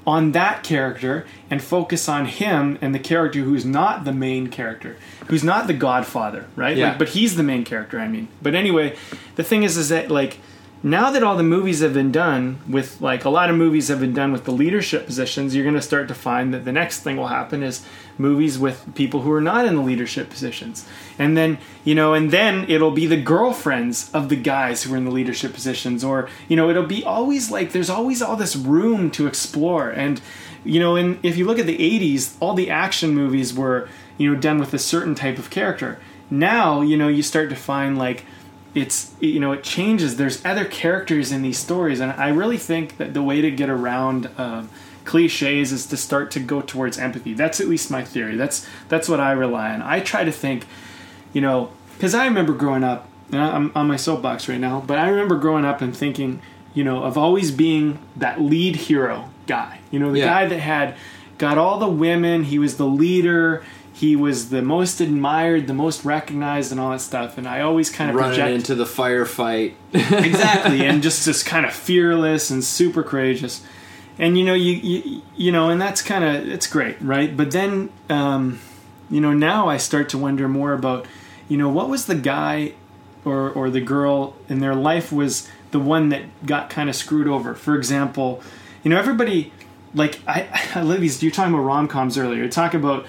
on that character and focus on him and the character who's not the main character, who's not the Godfather, right? Yeah. Like, but he's the main character. I mean, but anyway, the thing is, is that like now that all the movies have been done with like a lot of movies have been done with the leadership positions you're going to start to find that the next thing will happen is movies with people who are not in the leadership positions. And then you know and then it'll be the girlfriends of the guys who are in the leadership positions or you know it'll be always like there's always all this room to explore. And you know and if you look at the 80s all the action movies were you know done with a certain type of character. Now you know you start to find like it's you know it changes. There's other characters in these stories and i really think that the way to get around um, cliches is to start to go towards empathy. That's at least my theory. That's that's what i rely on. I try to think you know because i remember growing up and i'm on my soapbox right now but i remember growing up and thinking you know of always being that lead hero guy. You know the yeah. guy that had got all the women he was the leader he was the most admired, the most recognized, and all that stuff. And I always kind of running project... into the firefight, exactly, and just just kind of fearless and super courageous. And you know, you you, you know, and that's kind of it's great, right? But then, um, you know, now I start to wonder more about, you know, what was the guy or or the girl in their life was the one that got kind of screwed over. For example, you know, everybody like I, I love these. You're talking about rom coms earlier. Talk about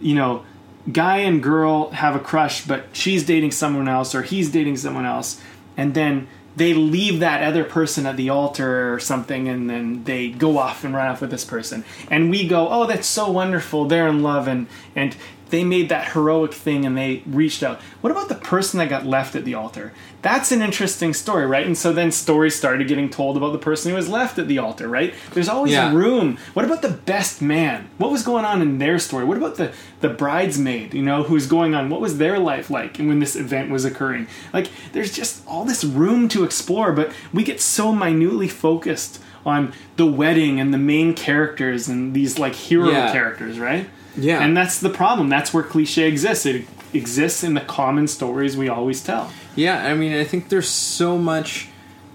you know, guy and girl have a crush, but she's dating someone else or he's dating someone else, and then they leave that other person at the altar or something and then they go off and run off with this person. And we go oh that's so wonderful. They're in love and and they made that heroic thing and they reached out. What about the person that got left at the altar? That's an interesting story right? And so then stories started getting told about the person who was left at the altar right? There's always Yeah. room. What about the best man? What was going on in their story? What about the the bridesmaid you know who's going on? What was their life like when this event was occurring? Like there's just all this room to explore but we get so minutely focused on the wedding and the main characters and these like hero Yeah. characters right Yeah. and that's the problem that's where cliche exists it exists in the common stories we always tell Yeah, I mean, I think there's so much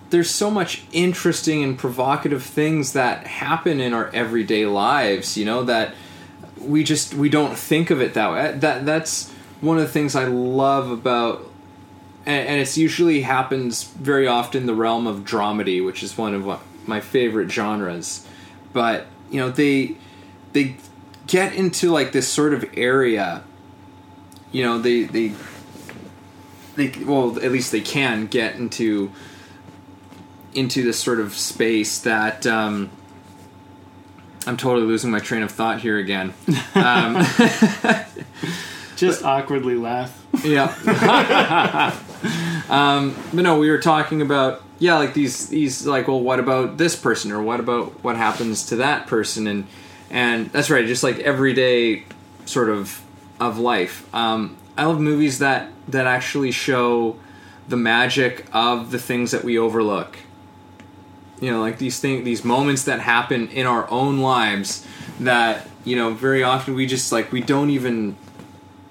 there's so much interesting and provocative things that happen in our everyday lives, you know, that we just we don't think of it that way. That that's one of the things I love about and, and it's usually happens very often in the realm of dramedy, which is one of my favorite genres. But, you know, they they get into like this sort of area you know, they they they well at least they can get into into this sort of space that um, I'm totally losing my train of thought here again. Um, just awkwardly laugh yeah. um, but no, we were talking about yeah, like these these like well, what about this person or what about what happens to that person and and that's right, just like everyday sort of of life. Um, I love movies that that actually show the magic of the things that we overlook. You know, like these things, these moments that happen in our own lives that you know very often we just like we don't even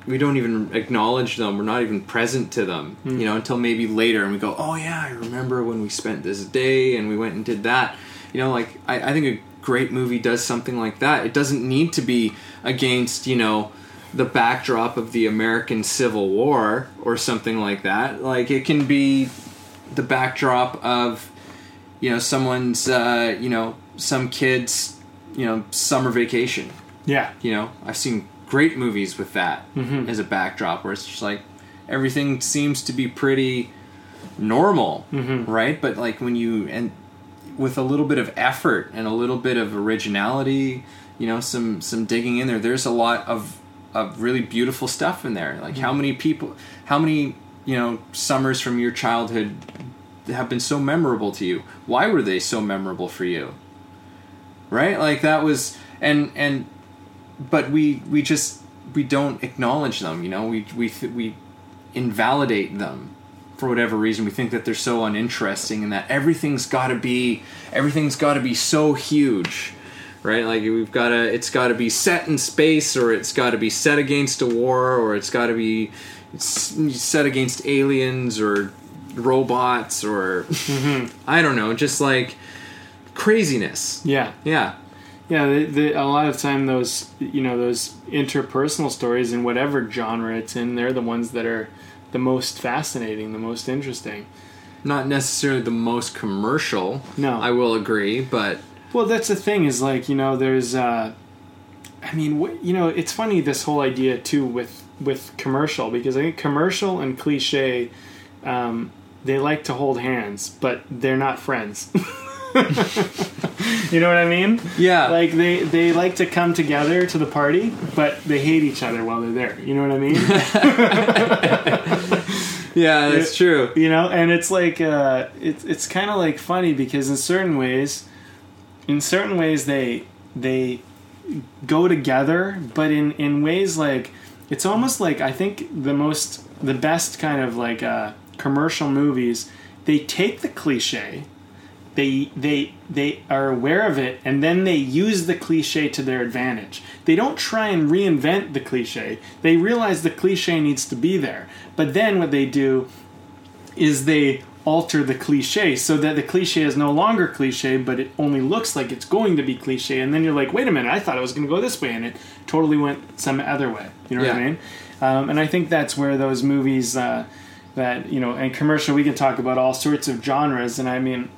we don't even acknowledge them. We're not even present to them, Hmm. you know, until maybe later, and we go, "Oh yeah, I remember when we spent this day and we went and did that." You know, like I, I think a great movie does something like that. It doesn't need to be against, you know, the backdrop of the American Civil War or something like that. Like it can be the backdrop of, you know, someone's, uh, you know, some kids, you know, summer vacation yeah you know i've seen great movies with that Mm-hmm. as a backdrop where it's just like everything seems to be pretty normal Mm-hmm. right but like when you and with a little bit of effort and a little bit of originality you know some some digging in there. There's a lot of of really beautiful stuff in there. Like how Mm-hmm. many people how many you know summers from your childhood have been so memorable to you? Why were they so memorable for you? Right? Like that was and and but we we just we don't acknowledge them you know? We we we invalidate them for whatever reason we think that they're so uninteresting and that everything's got to be everything's got to be so huge right? Like we've got to it's got to be set in space or it's got to be set against a war or it's got to be set against aliens or robots or mm-hmm. i don't know just like craziness. Yeah. Yeah. Yeah, the, the, a lot of time those you know those interpersonal stories in whatever genre it's in, they're the ones that are the most fascinating, the most interesting. not necessarily the most commercial. No. I will agree, but Well, that's the thing is like you know there's uh, I mean wh- you know it's funny this whole idea too with with commercial because I think commercial and cliche um, they like to hold hands, but they're not friends. you know what I mean? yeah, like they they like to come together to the party but they hate each other while they're there you know what i mean yeah, that's true. you know and it's like uh it's it's kind of like funny because in certain ways in certain ways they they go together but in in ways like it's almost like i think the most the best kind of like uh commercial movies they take the cliche they they they are aware of it and then they use the cliche to their advantage. They don't try and reinvent the cliche. They realize the cliche needs to be there. But then what they do is they alter the cliche so that the cliche is no longer cliche but it only looks like it's going to be cliche and then you're like wait a minute i thought it was going to go this way and it totally went some other way. You know what i mean? Um, and i think that's where those movies uh, that you know and commercial we can talk about all sorts of genres and i mean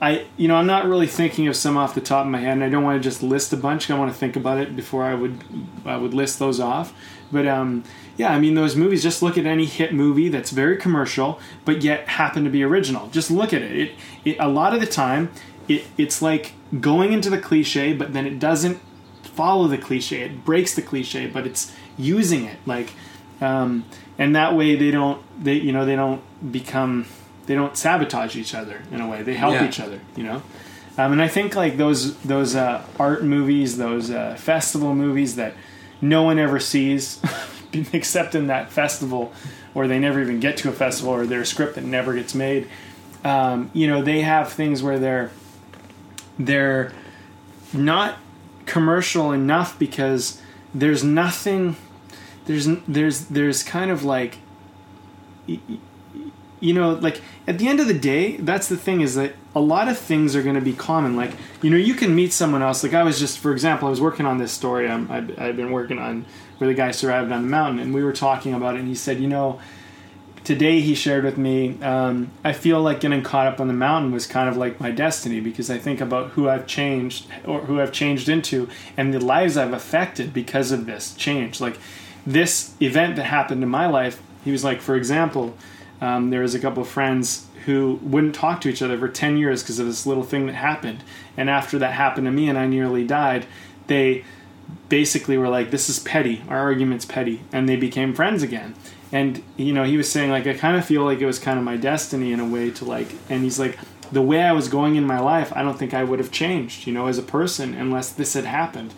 I you know I'm not really thinking of some off the top of my head, and I don't want to just list a bunch. I want to think about it before I would I would list those off. But um, yeah, I mean those movies. Just look at any hit movie that's very commercial, but yet happen to be original. Just look at it. It, it a lot of the time, it, it's like going into the cliche, but then it doesn't follow the cliche. It breaks the cliche, but it's using it like, um, and that way they don't they you know they don't become they don't sabotage each other in a way. They help Yeah. each other. You know. Um, and I think like those those uh, art movies, those uh, festival movies that no one ever sees except in that festival, or they never even get to a festival, or their script that never gets made. Um, you know, they have things where they're they're not commercial enough because there's nothing there's there's there's kind of like you know like at the end of the day that's the thing is that a lot of things are going to be common. Like you know you can meet someone else. Like i was just for example i was working on this story I've, I've been working on where the guy survived on the mountain and we were talking about it and he said you know today he shared with me um, i feel like getting caught up on the mountain was kind of like my destiny because i think about who i've changed or who i've changed into and the lives i've affected because of this change. Like this event that happened in my life he was like for example um, there was a couple of friends who wouldn't talk to each other for 10 years because of this little thing that happened. And after that happened to me and i nearly died they basically were like this is petty. Our argument's petty. And they became friends again. And you know he was saying like i kind of feel like it was kind of my destiny in a way to like and he's like the way i was going in my life i don't think i would have changed you know as a person unless this had happened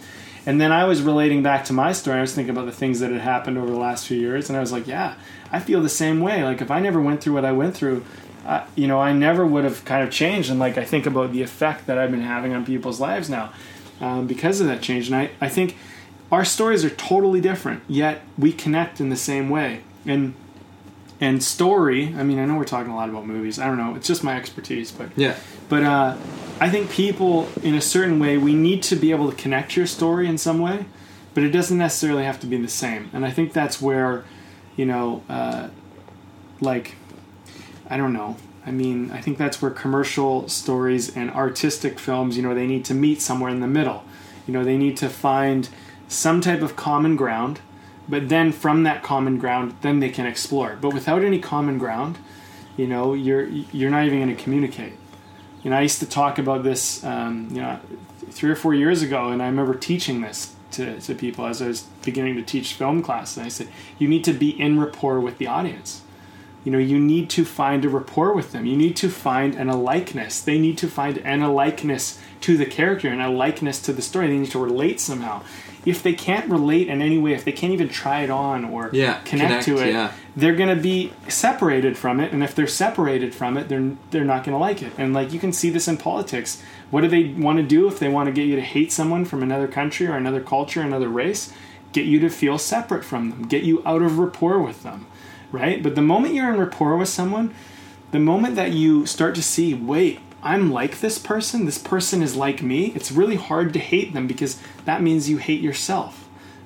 and then i was relating back to my story. I was thinking about the things that had happened over the last few years and i was like yeah i feel the same way. Like if i never went through what i went through uh, you know i never would have kind of changed. And like i think about the effect that i've been having on people's lives now um, because of that change. And I, I think our stories are totally different yet we connect in the same way. And and story i mean i know we're talking a lot about movies. I don't know. It's just my expertise but Yeah. But uh, i think people in a certain way we need to be able to connect your story in some way but it doesn't necessarily have to be the same. And i think that's where you know uh, like i don't know. I mean i think that's where commercial stories and artistic films you know they need to meet somewhere in the middle. You know they need to find some type of common ground but then from that common ground then they can explore. But without any common ground you know you're you're not even going to communicate you know i used to talk about this um, you know three or four years ago and i remember teaching this to, to people as i was beginning to teach film class and i said you need to be in rapport with the audience. You know you need to find a rapport with them. You need to find an a likeness they need to find an a likeness to the character and a likeness to the story. They need to relate somehow if they can't relate in any way if they can't even try it on or Yeah, connect, to it yeah. they're going to be separated from it and if they're separated from it they're they're not going to like it. And like you can see this in politics. What do they want to do if they want to get you to hate someone from another country or another culture another race? Get you to feel separate from them get you out of rapport with them right? But the moment you're in rapport with someone the moment that you start to see wait i'm like this person this person is like me it's really hard to hate them because that means you hate yourself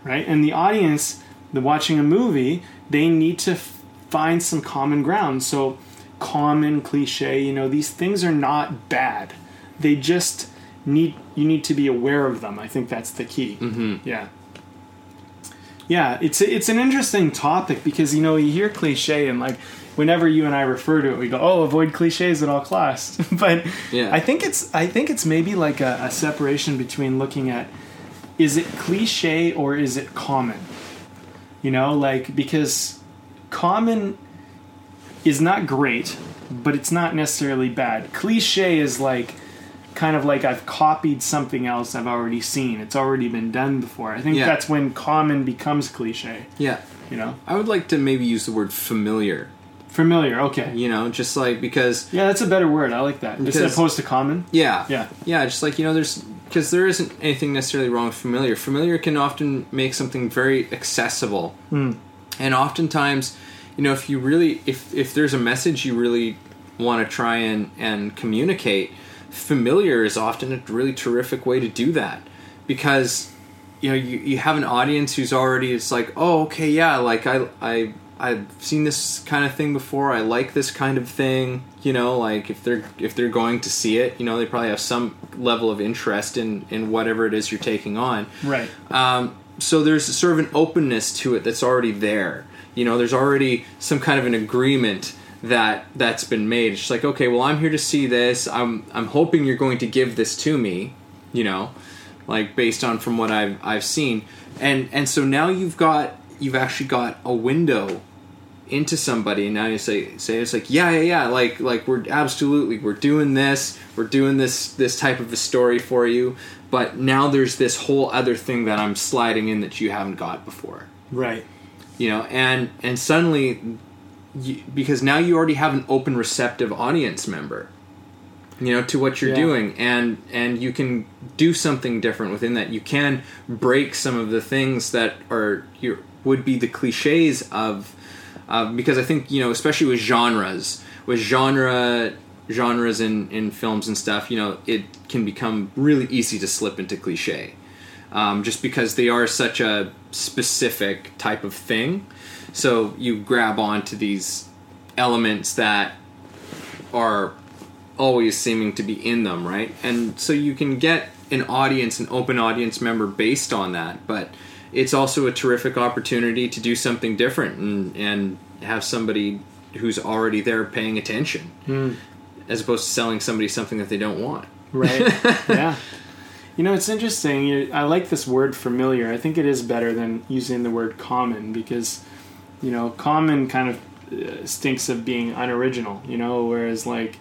right? And the audience the watching a movie they need to f- find some common ground. So common cliche you know these things are not bad. They just need you need to be aware of them. I think that's the key. Mm-hmm. yeah. Yeah it's it's an interesting topic because you know you hear cliche and like whenever you and I refer to it we go oh avoid cliches at all costs but Yeah. I think it's I think it's maybe like a, a separation between looking at is it cliche or is it common you know like because common is not great but it's not necessarily bad cliche is like kind of like I've copied something else I've already seen it's already been done before I think Yeah. that's when common becomes cliche Yeah. you know I would like to maybe use the word familiar. Familiar okay. You know, just like because yeah that's a better word I like that. As opposed to common? Yeah, Yeah. yeah, just like you know, there's because there isn't anything necessarily wrong with familiar. Familiar can often make something very accessible, hmm. and oftentimes, you know, if you really if if there's a message you really want to try and and communicate, familiar is often a really terrific way to do that. Because you know you, you have an audience who's already it's like oh okay yeah like I I I've seen this kind of thing before I like this kind of thing you know like if they're if they're going to see it you know they probably have some level of interest in in whatever it is you're taking on right um, so there's sort of an openness to it that's already there. You know, there's already some kind of an agreement that that's been made. It's like, okay, well, I'm here to see this. I'm I'm hoping you're going to give this to me. You know, like based on from what I've I've seen, and and so now you've got you've actually got a window into somebody and now you say say it's like yeah yeah yeah like like we're absolutely we're doing this we're doing this this type of a story for you but now there's this whole other thing that I'm sliding in that you haven't got before Right. you know and and suddenly you, because now you already have an open receptive audience member you know to what you're Yeah. doing and and you can do something different within that you can break some of the things that are your would be the cliches of uh, because I think you know especially with genres with genre genres in in films and stuff you know it can become really easy to slip into cliche um, just because they are such a specific type of thing so you grab onto these elements that are always seeming to be in them, right? And so you can get an audience, an open audience member based on that, but it's also a terrific opportunity to do something different and, and have somebody who's already there paying attention as opposed to selling somebody something that they don't want. Right. yeah. You know, it's interesting. I like this word familiar. I think it is better than using the word common because, you know, common kind of uh, stinks of being unoriginal, you know, whereas like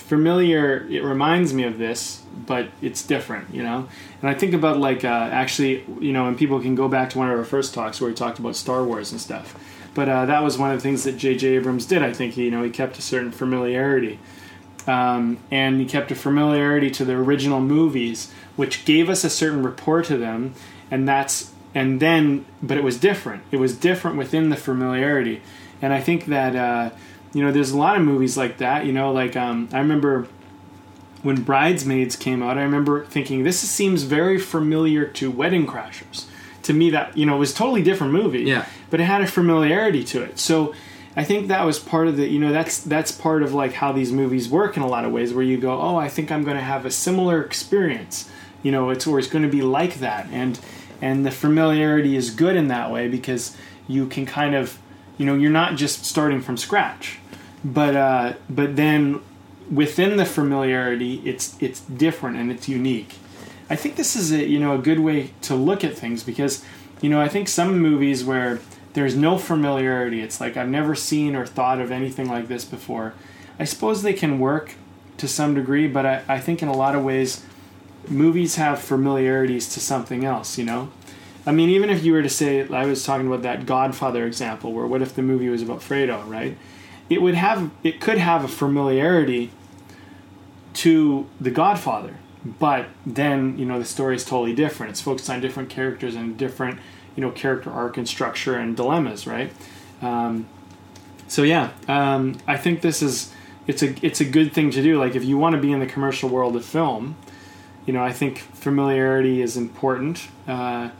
familiar, it reminds me of this, but it's different, you know? And I think about like, uh, actually, you know, and people can go back to one of our first talks where we talked about Star Wars and stuff. But uh, that was one of the things that J.J. Abrams did. I think, you know, he kept a certain familiarity um, and he kept a familiarity to the original movies, which gave us a certain rapport to them, and that's and then, but it was different. It was different within the familiarity, and I think that uh, you know, there's a lot of movies like that. You know, like um, I remember when Bridesmaids came out, I remember thinking this seems very familiar to Wedding Crashers. To me, that you know, it was a totally different movie. Yeah. but it had a familiarity to it. So I think that was part of the you know that's that's part of like how these movies work in a lot of ways, where you go, oh, I think I'm going to have a similar experience. You know, it's or it's going to be like that, and and the familiarity is good in that way because you can kind of you know you're not just starting from scratch, but uh, but then within the familiarity, it's it's different and it's unique. I think this is a you know a good way to look at things because you know I think some movies where there's no familiarity, it's like I've never seen or thought of anything like this before. I suppose they can work to some degree, but I, I think in a lot of ways movies have familiarities to something else, you know? I mean, even if you were to say, I was talking about that Godfather example, where what if the movie was about Fredo, right? It would have, it could have a familiarity to The Godfather, but then, you know, the story is totally different. It's focused on different characters and different, you know, character arc and structure and dilemmas, right? Um, so yeah, um, I think this is, it's a, it's a good thing to do. Like if you want to be in the commercial world of film, you know, I think familiarity is important, uh,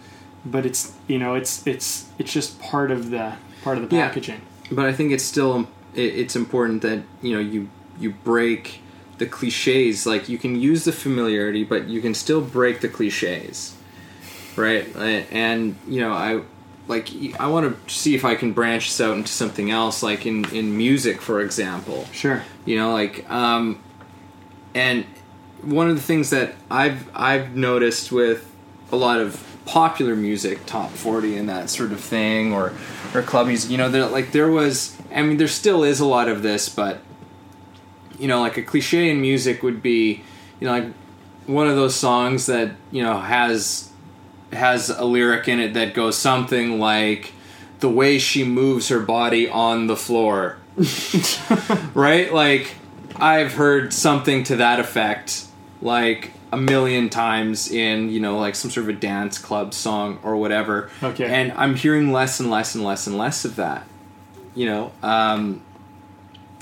but it's you know, it's it's it's just part of the part of the Yeah. packaging. But I think it's still it's important that you know you you break the cliches. Like you can use the familiarity, but you can still break the cliches, right? And you know, I like I want to see if I can branch this out into something else, like in in music, for example. Sure. You know, like um, and one of the things that I've I've noticed with a lot of popular music, top forty and that sort of thing, or or clubbies, you know, there like there was. I mean, there still is a lot of this, but you know, like a cliche in music would be, you know, like one of those songs that you know has has a lyric in it that goes something like the way she moves her body on the floor. Right? Like i've heard something to that effect like a million times in you know like some sort of a dance club song or whatever. Okay. and i'm hearing less and less and less and less of that you know um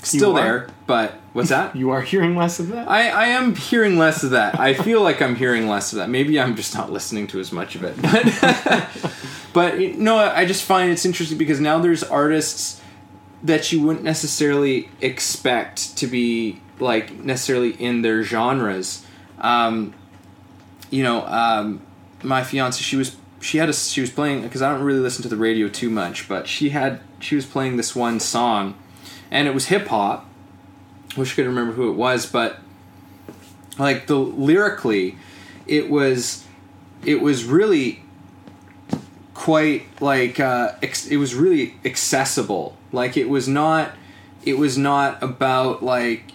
still there but what's that You are hearing less of that. I, I am hearing less of that. I feel like I'm hearing less of that. Maybe I'm just not listening to as much of it. But, but no, I just find it's interesting because now there's artists that you wouldn't necessarily expect to be like necessarily in their genres. Um, you know, um, my fiance, she was she had a she was playing because I don't really listen to the radio too much, but she had she was playing this one song, and it was hip hop. Wish I could remember who it was, but like the lyrically, it was it was really quite like uh, ex- it was really accessible. Like it was not it was not about like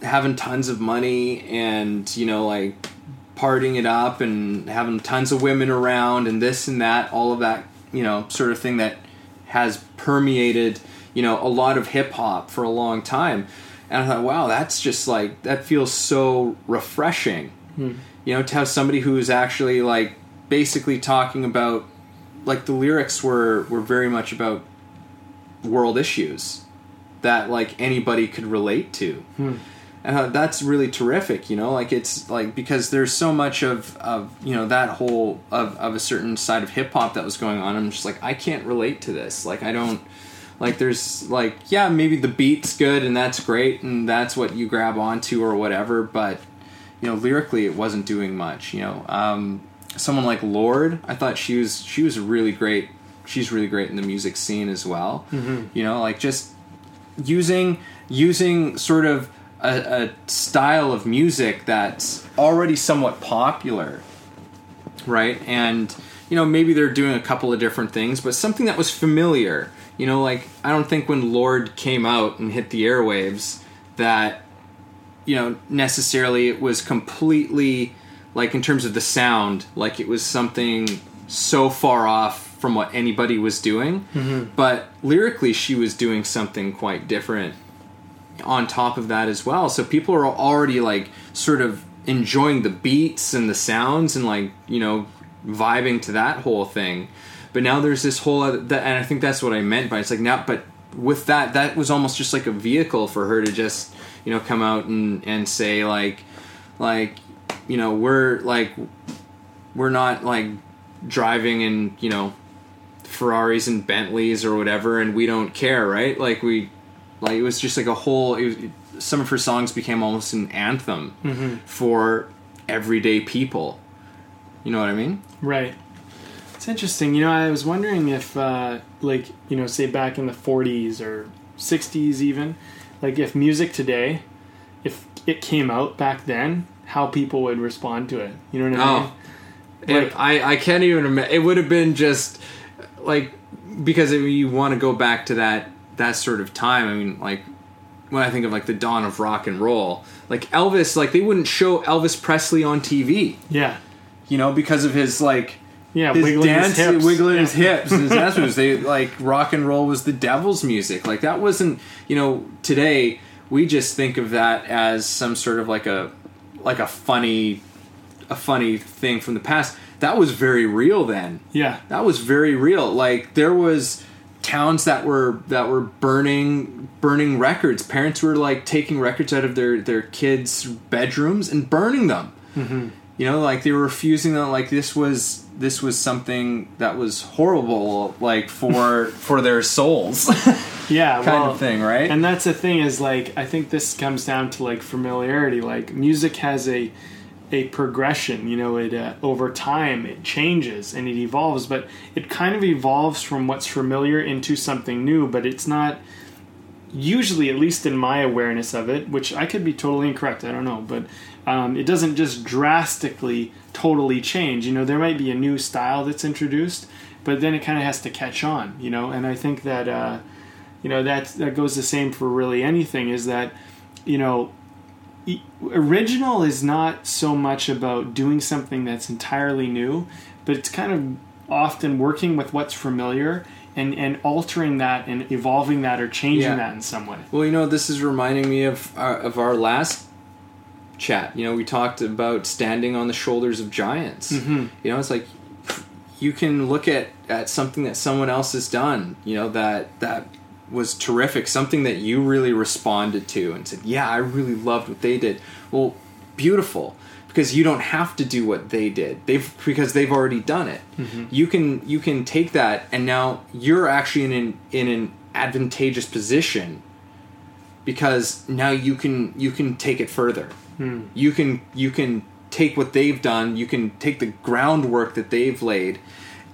having tons of money and you know like partying it up and having tons of women around and this and that all of that you know sort of thing that has permeated you know a lot of hip hop for a long time. And I thought wow that's just like that feels so refreshing. Hmm. You know to have somebody who is actually like basically talking about like the lyrics were were very much about world issues that like anybody could relate to. And uh, that's really terrific you know like it's like because there's so much of of you know that whole of, of a certain side of hip hop that was going on. I'm just like i can't relate to this. Like i don't like there's like yeah maybe the beat's good and that's great and that's what you grab onto or whatever but you know lyrically it wasn't doing much you know. Um someone like Lorde i thought she was she was really great. She's really great in the music scene as well. You know like just using using sort of a, a style of music that's already somewhat popular right? And you know maybe they're doing a couple of different things but something that was familiar you know like i don't think when Lorde came out and hit the airwaves that you know necessarily it was completely like in terms of the sound like it was something so far off from what anybody was doing. Mm-hmm. But lyrically she was doing something quite different on top of that as well. So people are already like sort of enjoying the beats and the sounds and like you know vibing to that whole thing. But now there's this whole other and i think that's what i meant by it's like now but with that that was almost just like a vehicle for her to just you know come out and and say like like you know we're like we're not like driving in you know ferraris and bentleys or whatever and we don't care right? Like we like it was just like a whole it was, some of her songs became almost an anthem for everyday people you know what i mean Right. It's interesting. You know, I was wondering if, uh, like, you know, say back in the 40s or 60s, even, like, if music today, if it came out back then, how people would respond to it. You know what I mean? Oh. Like- It- I, I can't even imagine. It would have been just like because if you want to go back to that that sort of time. I mean, like when I think of like the dawn of rock and roll, like Elvis, like they wouldn't show Elvis Presley on TV, Yeah. you know, because of his like Yeah, his wiggling dance, his hips. wiggling Yeah. his hips, and his dance moves. They like rock and roll was the devil's music. Like that wasn't, you know, today we just think of that as some sort of like a like a funny a funny thing from the past. That was very real then. Yeah. That was very real. Like there was towns that were that were burning burning records. Parents were like taking records out of their their kids' bedrooms and burning them. Mm-hmm. You know, like they were refusing that. Like this was this was something that was horrible. Like for for their souls, Yeah. kind well, of thing, right? And that's the thing is like I think this comes down to like familiarity. Like music has a a progression. You know, it uh, over time it changes and it evolves, but it kind of evolves from what's familiar into something new. But it's not usually, at least in my awareness of it, which I could be totally incorrect. I don't know, but um, it doesn't just drastically totally change. You know, there might be a new style that's introduced, but then it kind of has to catch on. You know, and I think that. Uh, you know that that goes the same for really anything is that you know original is not so much about doing something that's entirely new but it's kind of often working with what's familiar and and altering that and evolving that or changing Yeah. that in some way Well, you know, this is reminding me of our, of our last chat. You know, we talked about standing on the shoulders of giants. Mm-hmm. You know, it's like you can look at at something that someone else has done. You know that that was terrific, something that you really responded to and said, "Yeah, I really loved what they did." Well, beautiful. Because you don't have to do what they did. They've because they've already done it. Mm-hmm. You can you can take that and now you're actually in an in an advantageous position because now you can you can take it further. Hmm. You can you can take what they've done, you can take the groundwork that they've laid,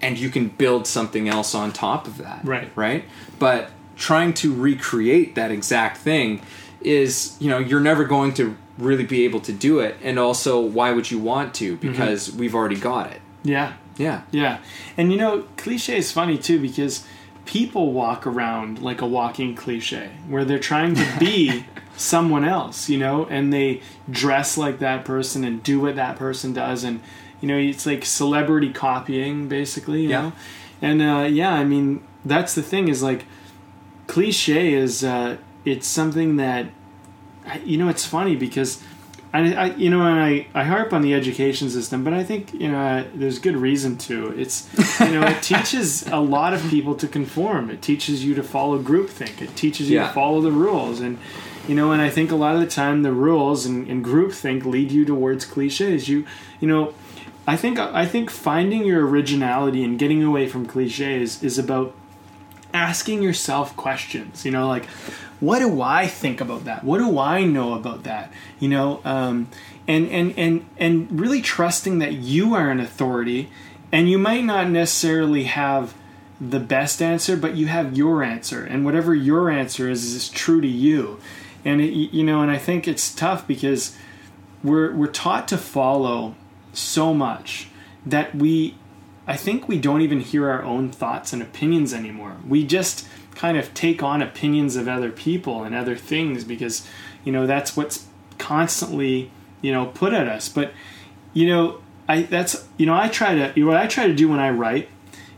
and you can build something else on top of that. Right. Right. But trying to recreate that exact thing is, you know, you're never going to really be able to do it. And also, why would you want to? Because we've already got it. Yeah. Yeah. Yeah. And you know, cliche is funny too because people walk around like a walking cliche where they're trying to be someone else, you know, and they dress like that person and do what that person does and you know, it's like celebrity copying basically, you Yeah. know. And uh yeah, I mean, that's the thing is like cliche is uh it's something that you know it's funny because I, I you know and I, I harp on the education system but I think you know uh, there's good reason to. It's you know it teaches a lot of people to conform. It teaches you to follow groupthink. It teaches you Yeah. to follow the rules. And you know and I think a lot of the time the rules and, and groupthink lead you towards cliches. You you know I think I think finding your originality and getting away from cliches is about asking yourself questions you know like what do i think about that? What do i know about that? You know um, and and and and really trusting that you are an authority and you might not necessarily have the best answer but you have your answer and whatever your answer is is true to you. And it, you know and i think it's tough because we're we're taught to follow so much that we I think we don't even hear our own thoughts and opinions anymore. We just kind of take on opinions of other people and other things because you know that's what's constantly you know put at us. But you know I that's you know I try to what I try to do when I write.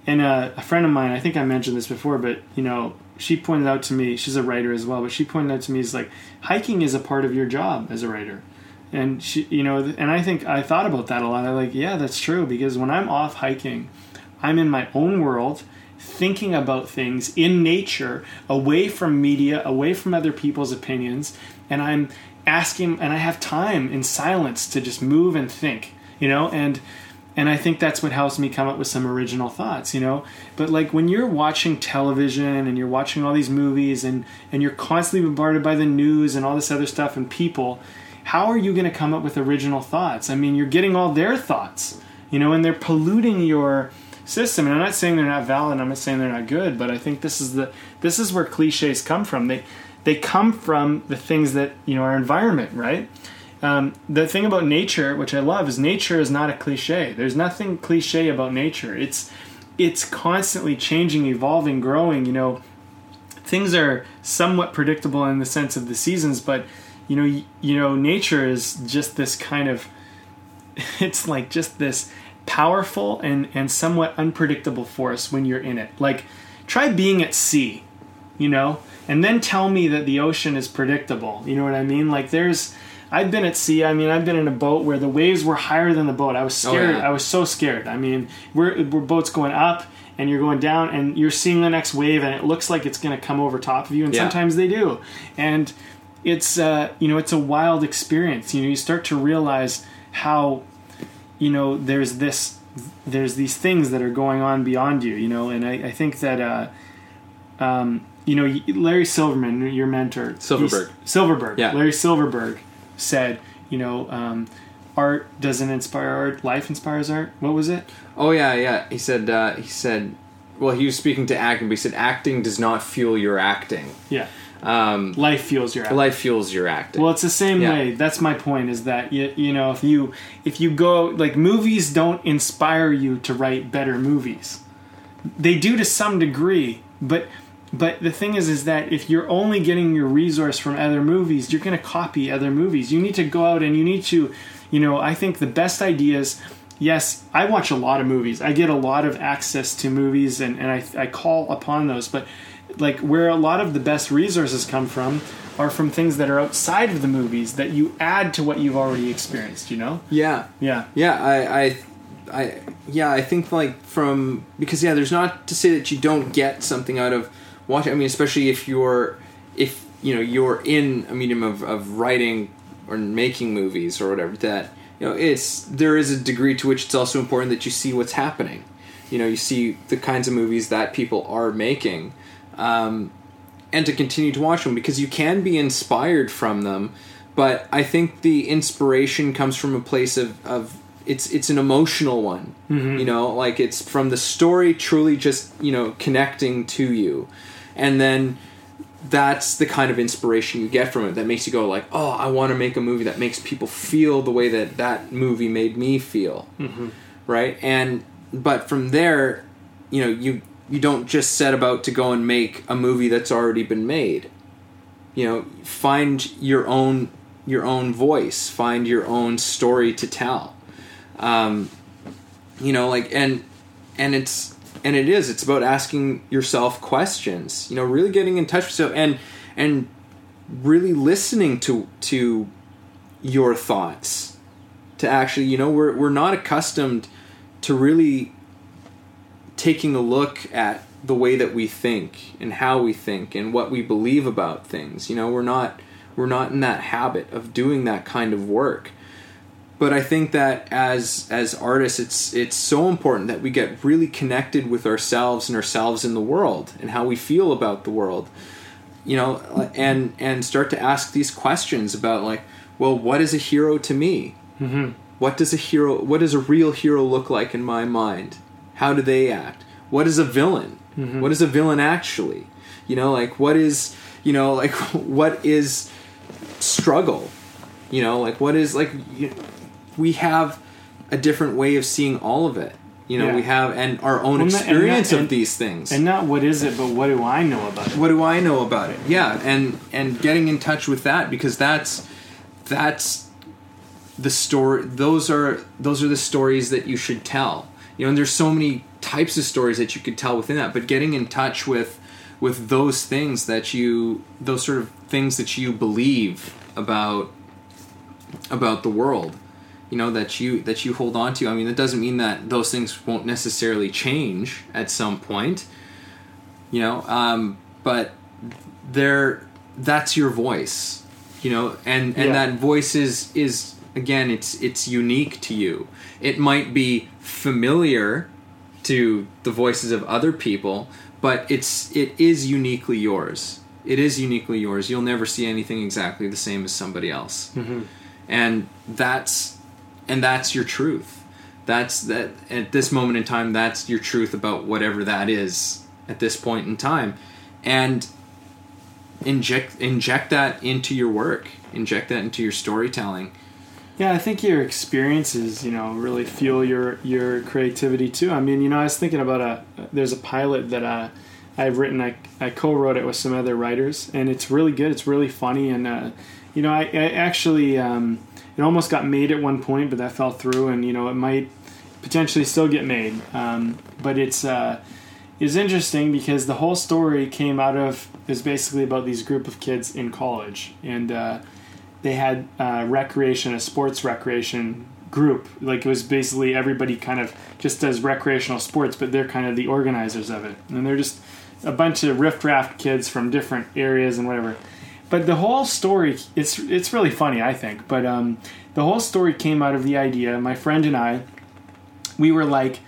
And uh, a friend of mine, I think I mentioned this before, but you know she pointed out to me. She's a writer as well, but she pointed out to me is like hiking is a part of your job as a writer and she you know and i think i thought about that a lot. I'm like yeah that's true because when i'm off hiking i'm in my own world thinking about things in nature away from media away from other people's opinions and i'm asking and i have time in silence to just move and think you know? And and i think that's what helps me come up with some original thoughts you know? But like when you're watching television and you're watching all these movies and and you're constantly bombarded by the news and all this other stuff and people how are you going to come up with original thoughts? I mean, you're getting all their thoughts, you know, and they're polluting your system. And I'm not saying they're not valid. I'm not saying they're not good, but I think this is the this is where cliches come from. They they come from the things that you know our environment, right? Um, the thing about nature, which I love, is nature is not a cliche. There's nothing cliche about nature. It's it's constantly changing, evolving, growing. You know, things are somewhat predictable in the sense of the seasons, but you know, y- you know, nature is just this kind of it's like just this powerful and and somewhat unpredictable force when you're in it. Like try being at sea, you know, and then tell me that the ocean is predictable. You know what I mean? Like there's I've been at sea. I mean, I've been in a boat where the waves were higher than the boat. I was oh, scared. yeah. I was so scared. I mean, we're we're boats going up and you're going down and you're seeing the next wave and it looks like it's going to come over top of you and Yeah. sometimes they do. And it's uh, you know, it's a wild experience. You know, you start to realize how you know there's this there's these things that are going on beyond you you know and i, I think that uh, um, you know larry silverman your mentor Silverberg. silverberg Yeah. larry silverberg said you know um, art doesn't inspire art life inspires art what was it Oh yeah, yeah. He said. Uh, he said. Well, he was speaking to acting, but he said acting does not fuel your acting. yeah Um, life fuels your art life fuels your acting. Well, it's the same Yeah. way. That's my point. Is that you, you know if you if you go like movies don't inspire you to write better movies. They do to some degree, but but the thing is is that if you're only getting your resource from other movies, you're going to copy other movies. You need to go out and you need to, you know, I think the best ideas. Yes, I watch a lot of movies. I get a lot of access to movies, and, and I, I call upon those. But like where a lot of the best resources come from are from things that are outside of the movies that you add to what you've already experienced. You know? yeah, Yeah. yeah. I, I, I, yeah. I think like from because yeah, there's not to say that you don't get something out of watching. I mean, especially if you're if you know you're in a medium of, of writing or making movies or whatever that you know it's there is a degree to which it's also important that you see what's happening you know you see the kinds of movies that people are making um, and to continue to watch them because you can be inspired from them but I think the inspiration comes from a place of, of it's it's an emotional one. You know, like it's from the story truly just you know connecting to you, and then that's the kind of inspiration you get from it that makes you go like, oh, I want to make a movie that makes people feel the way that that movie made me feel, right? And but from there, you know, you you don't just set about to go and make a movie that's already been made. You know, find your own your own voice, find your own story to tell. Um, you know, like and and it's and it is it's about asking yourself questions. You know, really getting in touch with yourself and and really listening to to your thoughts. To actually, you know, we're we're not accustomed to really taking a look at the way that we think and how we think and what we believe about things. You know, we're not we're not in that habit of doing that kind of work. But I think that as as artists it's it's so important that we get really connected with ourselves and ourselves in the world and how we feel about the world. You know, and and start to ask these questions about like, well, what is a hero to me? Mm-hmm. What does a hero what does a real hero look like in my mind? How do they act? What is a villain? Mm-hmm. What is a villain actually? You know, like what is you know like what is struggle? You know, like what is like you, we have a different way of seeing all of it. You know, Yeah. we have and our own Well, and that- and experience of and- these things. And not what is it, but what do I know about it? what do I know about it? Yeah, and and getting in touch with that because that's that's the story. Those are those are the stories that you should tell. You know, and there's so many types of stories that you could tell within that. But getting in touch with with those things that you those sort of things that you believe about about the world you know that you that you hold on to i mean that doesn't mean that those things won't necessarily change at some point you know um, but there that's your voice you know and and Yeah. that voice is is again it's it's unique to you it might be familiar to the voices of other people but it's it is uniquely yours. It is uniquely yours. You'll never see anything exactly the same as somebody else. Mm-hmm. And that's and that's your truth. That's that at this moment in time that's your truth about whatever that is at this point in time. And inject inject that into your work. Inject that into your storytelling Yeah, I think your experiences, you know, really fuel your your creativity too. I mean, you know, I was thinking about a there's a pilot that uh, I've written. I, I co-wrote it with some other writers, and it's really good. It's really funny, and uh, you know, I, I actually um, it almost got made at one point, but that fell through, and you know, it might potentially still get made. Um, but it's uh, it's interesting because the whole story came out of is basically about these group of kids in college, and uh, they had uh, recreation, a sports recreation group. Like it was basically everybody kind of just does recreational sports, but they're kind of the organizers of it, and they're just a bunch of riffraff kids from different areas and whatever. But the whole story, it's it's really funny, I think. But um, the whole story came out of the idea. My friend and I, we were like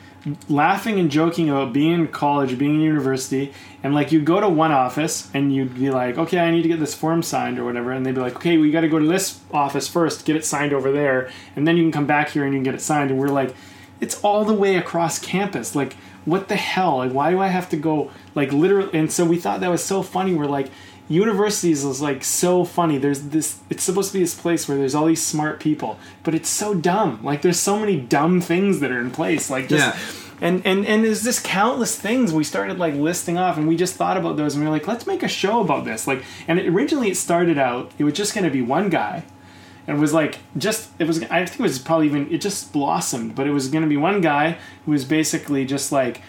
laughing and joking about being in college, being in university, and like you'd go to one office and you'd be like, okay, I need to get this form signed or whatever, and they'd be like, okay, we got to go to this office first, get it signed over there, and then you can come back here and you can get it signed. And we're like, it's all the way across campus. Like, what the hell? Like, why do I have to go like literally? And so we thought that was so funny. We're like. Universities is like so funny. There's this. It's supposed to be this place where there's all these smart people, but it's so dumb. Like there's so many dumb things that are in place. Like just Yeah. and and and there's just countless things we started like listing off and we just thought about those and we were like let's make a show about this like and it, originally it started out it was just going to be one guy and it was like just it was i think it was probably even it just blossomed but it was going to be one guy who was basically just like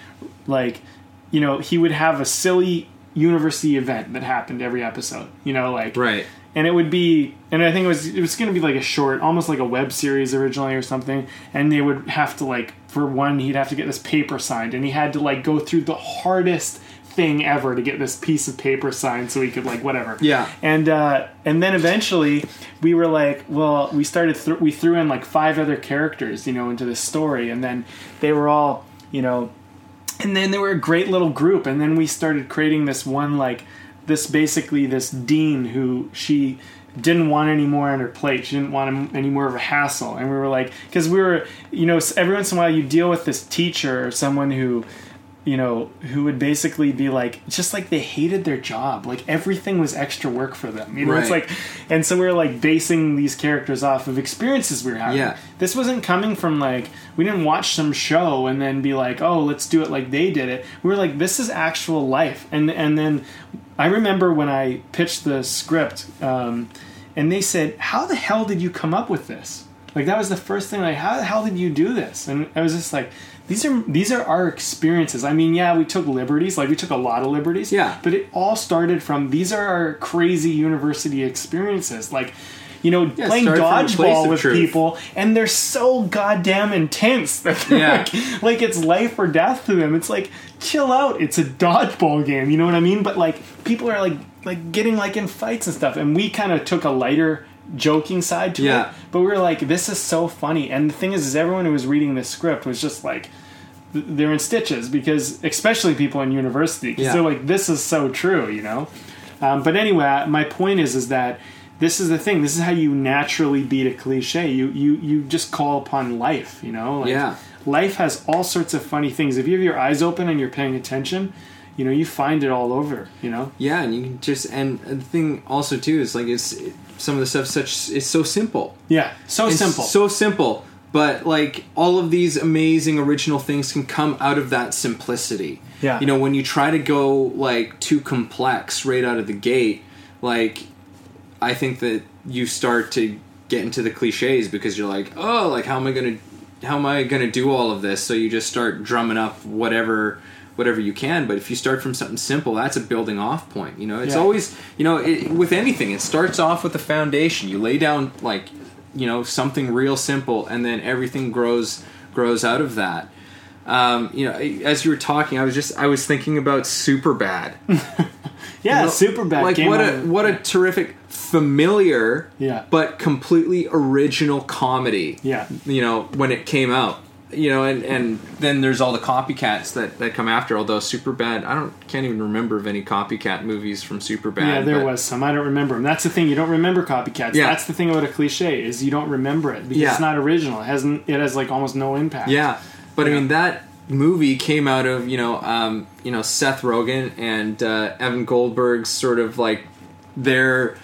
like you know he would have a silly university event that happened every episode you know like right and it would be and i think it was it was going to be like a short almost like a web series originally or something and they would have to like for one he'd have to get this paper signed and he had to like go through the hardest thing ever to get this piece of paper signed so he could like whatever Yeah. and uh and then eventually we were like well we started th- we threw in like five other characters you know into this story and then they were all you know and then they were a great little group and then we started creating this one like this basically this dean who she didn't want any more on her plate. She didn't want any more of a hassle. And we were like, because we were, you know, every once in a while you deal with this teacher or someone who, you know, who would basically be like, just like they hated their job. Like everything was extra work for them. You know, it's like, and so we are like basing these characters off of experiences we were having. Yeah. This wasn't coming from like, we didn't watch some show and then be like, oh, let's do it like they did it. We were like, this is actual life. And, and then I remember when I pitched the script, um, and they said, "How the hell did you come up with this?" Like that was the first thing. Like, how the hell did you do this? And I was just like, "These are these are our experiences." I mean, yeah, we took liberties. Like we took a lot of liberties. Yeah. But it all started from these are our crazy university experiences. Like. You know, Yeah, playing start from a place dodgeball with truth. people, and they're so goddamn intense that they're Yeah. like, like it's life or death to them. It's like, chill out. It's a dodgeball game. You know what I mean? But like, people are like, like getting like in fights and stuff. And we kind of took a lighter, joking side to Yeah. it. But we were like, this is so funny. And the thing is, is everyone who was reading this script was just like, they're in stitches because, especially people in university, because Yeah. they're like, this is so true. You know. Um, but anyway, my point is, is that. This is the thing. This is how you naturally beat a cliche. You you you just call upon life. You know. Like, Yeah. life has all sorts of funny things. If you have your eyes open and you're paying attention, you know, you find it all over, you know? Yeah, and you can just and the thing also too is like it's some of the stuff such it's so simple. Yeah. So It's simple. So simple. But like all of these amazing original things can come out of that simplicity. Yeah. You know, when you try to go like too complex right out of the gate, like I think that you start to get into the cliches because you're like, oh, like how am I gonna how am I gonna do all of this? So you just start drumming up whatever whatever you can. But if you start from something simple, that's a building off point. You know, it's Yeah. always you know it, with anything, it starts off with a foundation. You lay down like you know something real simple, and then everything grows grows out of that. Um, you know, as you were talking, I was just I was thinking about Superbad. yeah, Well, super bad. Like what a what a terrific familiar Yeah. but completely original comedy. Yeah. You know, when it came out. You know, and, and then there's all the copycats that, that come after. Although Superbad, I don't can't even remember of any copycat movies from Superbad. Yeah, there but- was some. I don't remember them. That's the thing. You don't remember copycats. Yeah. That's the thing about a cliche is you don't remember it because Yeah. it's not original. It hasn't. It has like almost no impact. Yeah, but I mean that movie came out of you know um, you know Seth Rogen and uh, Evan Goldberg's sort of like their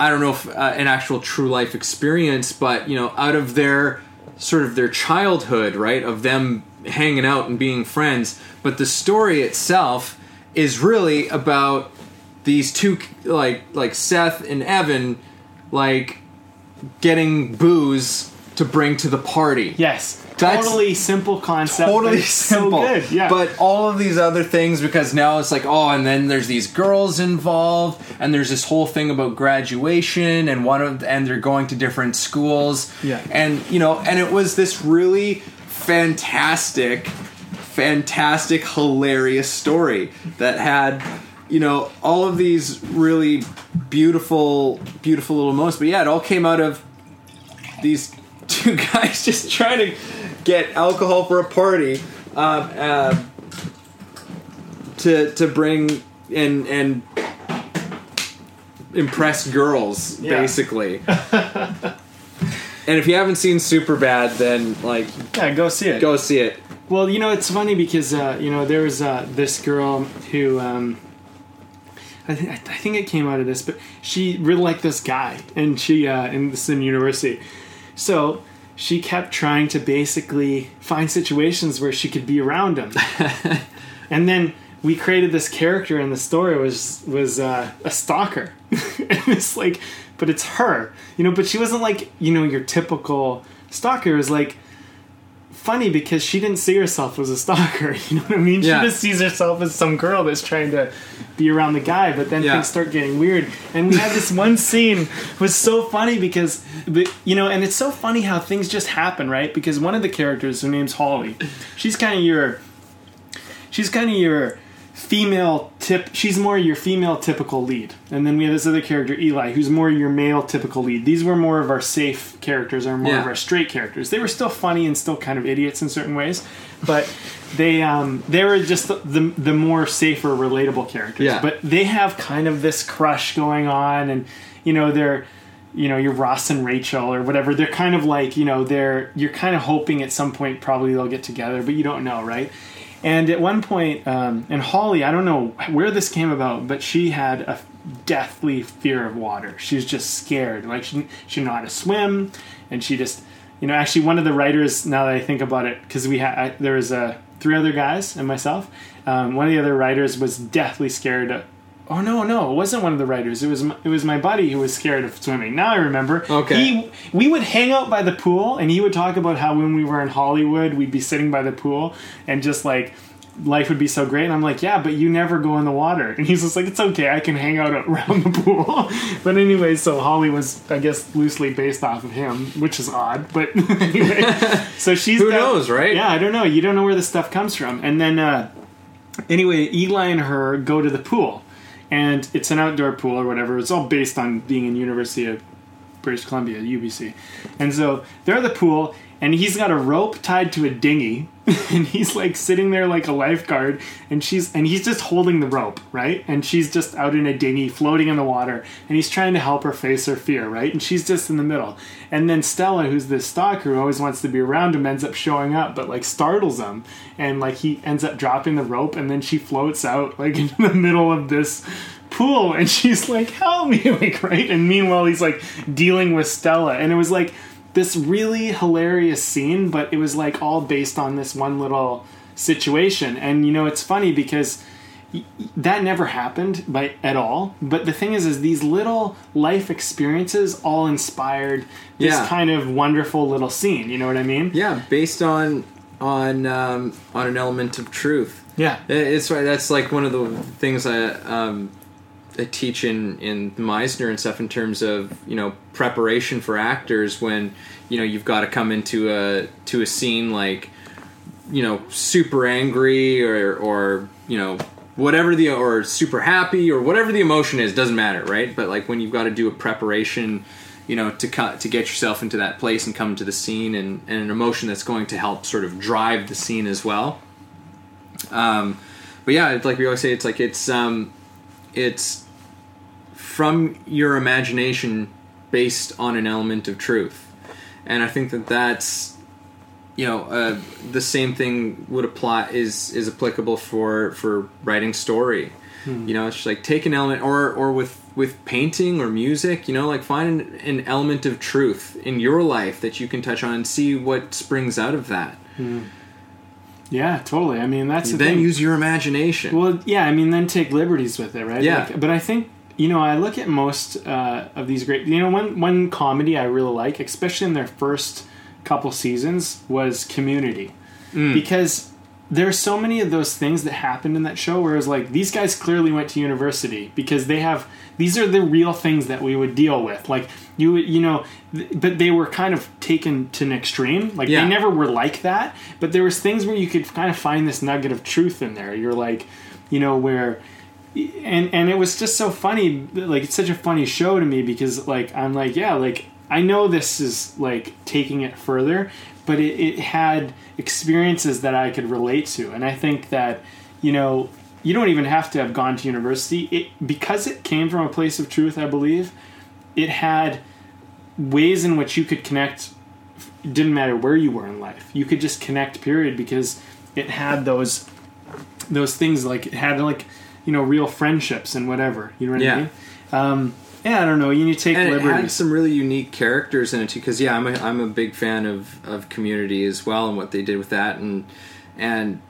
I don't know if uh, an actual true life experience, but you know out of their sort of their childhood, right, of them hanging out and being friends. But the story itself is really about these two like like Seth and Evan like getting booze to bring to the party Yes. That's totally simple concept. totally it's so simple. good. Yeah. But all of these other things, because now it's like, oh, and then there's these girls involved, and there's this whole thing about graduation, and one of, and they're going to different schools. Yeah. And you know, and it was this really fantastic, fantastic, hilarious story that had. You know all of these really beautiful, beautiful little moments, but yeah, it all came out of these two guys just trying to get alcohol for a party um, uh, to to bring and and impress girls Yeah. basically and if you haven't seen Superbad, then like yeah, go see it. go see it Well, you know, it's funny because uh, you know there was uh, this girl who um, I, th- I think it came out of this, but she really liked this guy, and she uh, and this is in university, so she kept trying to basically find situations where she could be around him, and then we created this character in the story was was uh, a stalker, and it's like, but it's her, you know, but she wasn't like you know your typical stalker. It was like funny because she didn't see herself as a stalker. You know what I mean? Yeah. She just sees herself as some girl that's trying to be around the guy. But then Yeah. things start getting weird. And we had this one scene was so funny because, you know, and it's so funny how things just happen, right? Because one of the characters, her name's Holly, she's kind of your, she's kind of your female tip she's more your female typical lead and then we have this other character eli who's more your male typical lead these were more of our safe characters or more Yeah. of our straight characters they were still funny and still kind of idiots in certain ways but they um they were just the the, the more safer relatable characters Yeah. but they have kind of this crush going on and you know they're you know, your Ross and Rachel or whatever. They're kind of like, you know, they're you're kind of hoping at some point probably they'll get together, but you don't know, right? And at one point, um, and Holly, I don't know where this came about, but she had a deathly fear of water. She's just scared. Like she she didn't know how to swim, and she just, you know, actually one of the writers. Now that I think about it, because we had there was uh, three other guys and myself. Um, one of the other writers was deathly scared. Of, oh no, no, it wasn't one of the writers. It was my, it was my buddy who was scared of swimming. Now I remember. Okay. He we would hang out by the pool, and he would talk about how when we were in Hollywood, we'd be sitting by the pool and just like life would be so great. And I'm like, yeah, but you never go in the water. And he's just like, it's okay, I can hang out around the pool. but anyway, so Holly was, I guess, loosely based off of him, which is odd. But anyway, so she's Who got- knows, right? Yeah, I don't know. You don't know where this stuff comes from. And then, uh, anyway, Eli and her go to the pool, and it's an outdoor pool or whatever. It's all based on being in University of British Columbia, UBC. And so they're at the pool, and he's got a rope tied to a dinghy, and he's like sitting there like a lifeguard, and she's and he's just holding the rope, right? And she's just out in a dinghy, floating in the water, and he's trying to help her face her fear, right? And she's just in the middle. And then Stella, who's this stalker who always wants to be around him, ends up showing up, but like startles him, and like he ends up dropping the rope, and then she floats out like into the middle of this pool and she's like help me like right and meanwhile he's like dealing with stella and it was like this really hilarious scene but it was like all based on this one little situation and you know it's funny because that never happened by at all but the thing is is these little life experiences all inspired this Yeah. kind of wonderful little scene you know what i mean Yeah, based on on um, on an element of truth. yeah It's right. That's like one of the things I um, Teach in in Meisner and stuff in terms of you know preparation for actors when you know you've got to come into a to a scene like you know super angry or or you know whatever the or super happy or whatever the emotion is doesn't matter right? But like when you've got to do a preparation you know to cut to get yourself into that place and come to the scene and, and an emotion that's going to help sort of drive the scene as well. Um but yeah like we always say it's like it's um it's from your imagination based on an element of truth. And i think that that's you know uh, the same thing would apply is is applicable for for writing story. You know it's just like take an element or or with with painting or music you know like find an, an element of truth in your life that you can touch on and see what springs out of that. Yeah totally. I mean that's the then thing. use your imagination. Well, yeah, I mean, then take liberties with it, right? Yeah. Like, but I think you know, I look at most uh, of these great. You know, one one comedy I really like, especially in their first couple seasons, was Community, Mm. because there's so many of those things that happened in that show. Where it's like these guys clearly went to university because they have these are the real things that we would deal with. Like you, would- you know, th- but they were kind of taken to an extreme. Like Yeah. they never were like that, but there was things where you could kind of find this nugget of truth in there. You're like, you know, where and and it was just so funny like it's such a funny show to me because like i'm like yeah like i know this is like taking it further but it, it had experiences that i could relate to. And i think that you know you don't even have to have gone to university. It because it came from a place of truth i believe it had ways in which you could connect it didn't matter where you were in life you could just connect period because it had those those things like it had like you know real friendships and whatever you know what Yeah. i mean um yeah i don't know you need to take and it had some really unique characters in it too. Because yeah, I'm a, I'm a big fan of, of Community as well and what they did with that, and and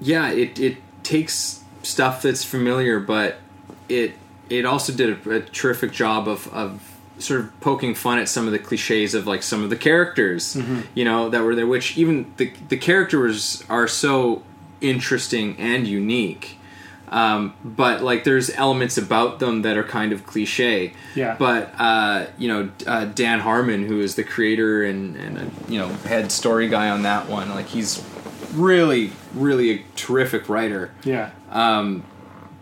yeah, it it takes stuff that's familiar, but it it also did a, a terrific job of of sort of poking fun at some of the cliches of like some of the characters, you know, that were there. Which even the the characters are so interesting and unique. Um, but like there's elements about them that are kind of cliche Yeah. but uh, you know uh, Dan Harmon, who is the creator and, and a, you know head story guy on that one, like he's really really a terrific writer. yeah Um,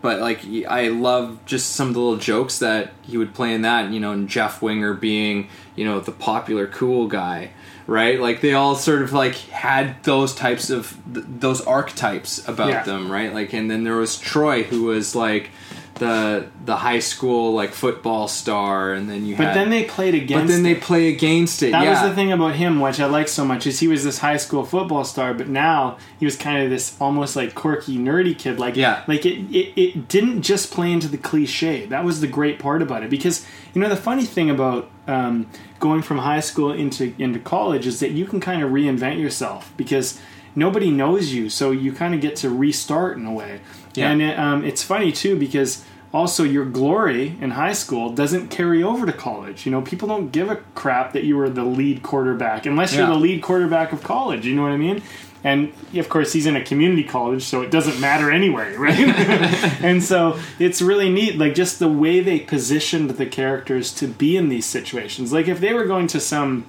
but like I love just some of the little jokes that he would play in that. You know, and Jeff Winger being you know the popular cool guy. Right, like they all sort of like had those types of th- those archetypes about Yeah. them, right? Like, and then there was Troy, who was like the the high school like football star, and then you But had. then they played against. but then they it. play against it. That yeah. was the thing about him, which I like so much, is he was this high school football star, but now he was kind of this almost like quirky, nerdy kid. Like, Yeah. like it, it, it didn't just play into the cliche. That was the great part about it, because you know the funny thing about um, going from high school into into college is that you can kind of reinvent yourself because nobody knows you, so you kind of get to restart in a way. Yeah. And it, um, it's funny too because also your glory in high school doesn't carry over to college. You know, people don't give a crap that you were the lead quarterback unless you're Yeah. the lead quarterback of college. You know what I mean? And of course, he's in a community college, so it doesn't matter anyway, right? and so it's really neat, like just the way they positioned the characters to be in these situations. Like if they were going to some,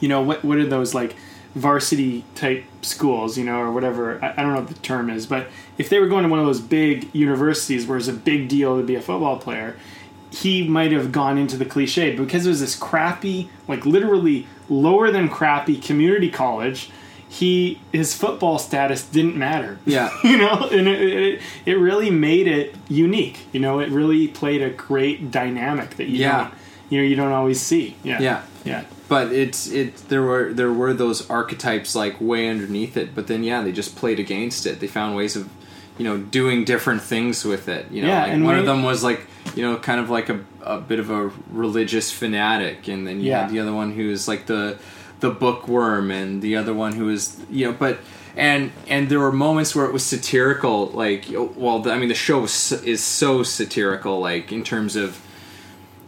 you know, what what are those like varsity type schools, you know, or whatever. I, I don't know what the term is, but if they were going to one of those big universities where it's a big deal to be a football player, he might have gone into the cliche because it was this crappy, like literally lower than crappy community college. He his football status didn't matter. Yeah. you know, and it, it it really made it unique. You know, it really played a great dynamic that you Yeah. don't you know you don't always see. Yeah, Yeah. yeah. But it's it there were there were those archetypes like way underneath it but then yeah they just played against it they found ways of you know doing different things with it you know Yeah, like and one of them was like you know kind of like a, a bit of a religious fanatic and then you Yeah. had the other one who was like the the bookworm and the other one who was you know but and and there were moments where it was satirical like well the, i mean the show is so satirical like in terms of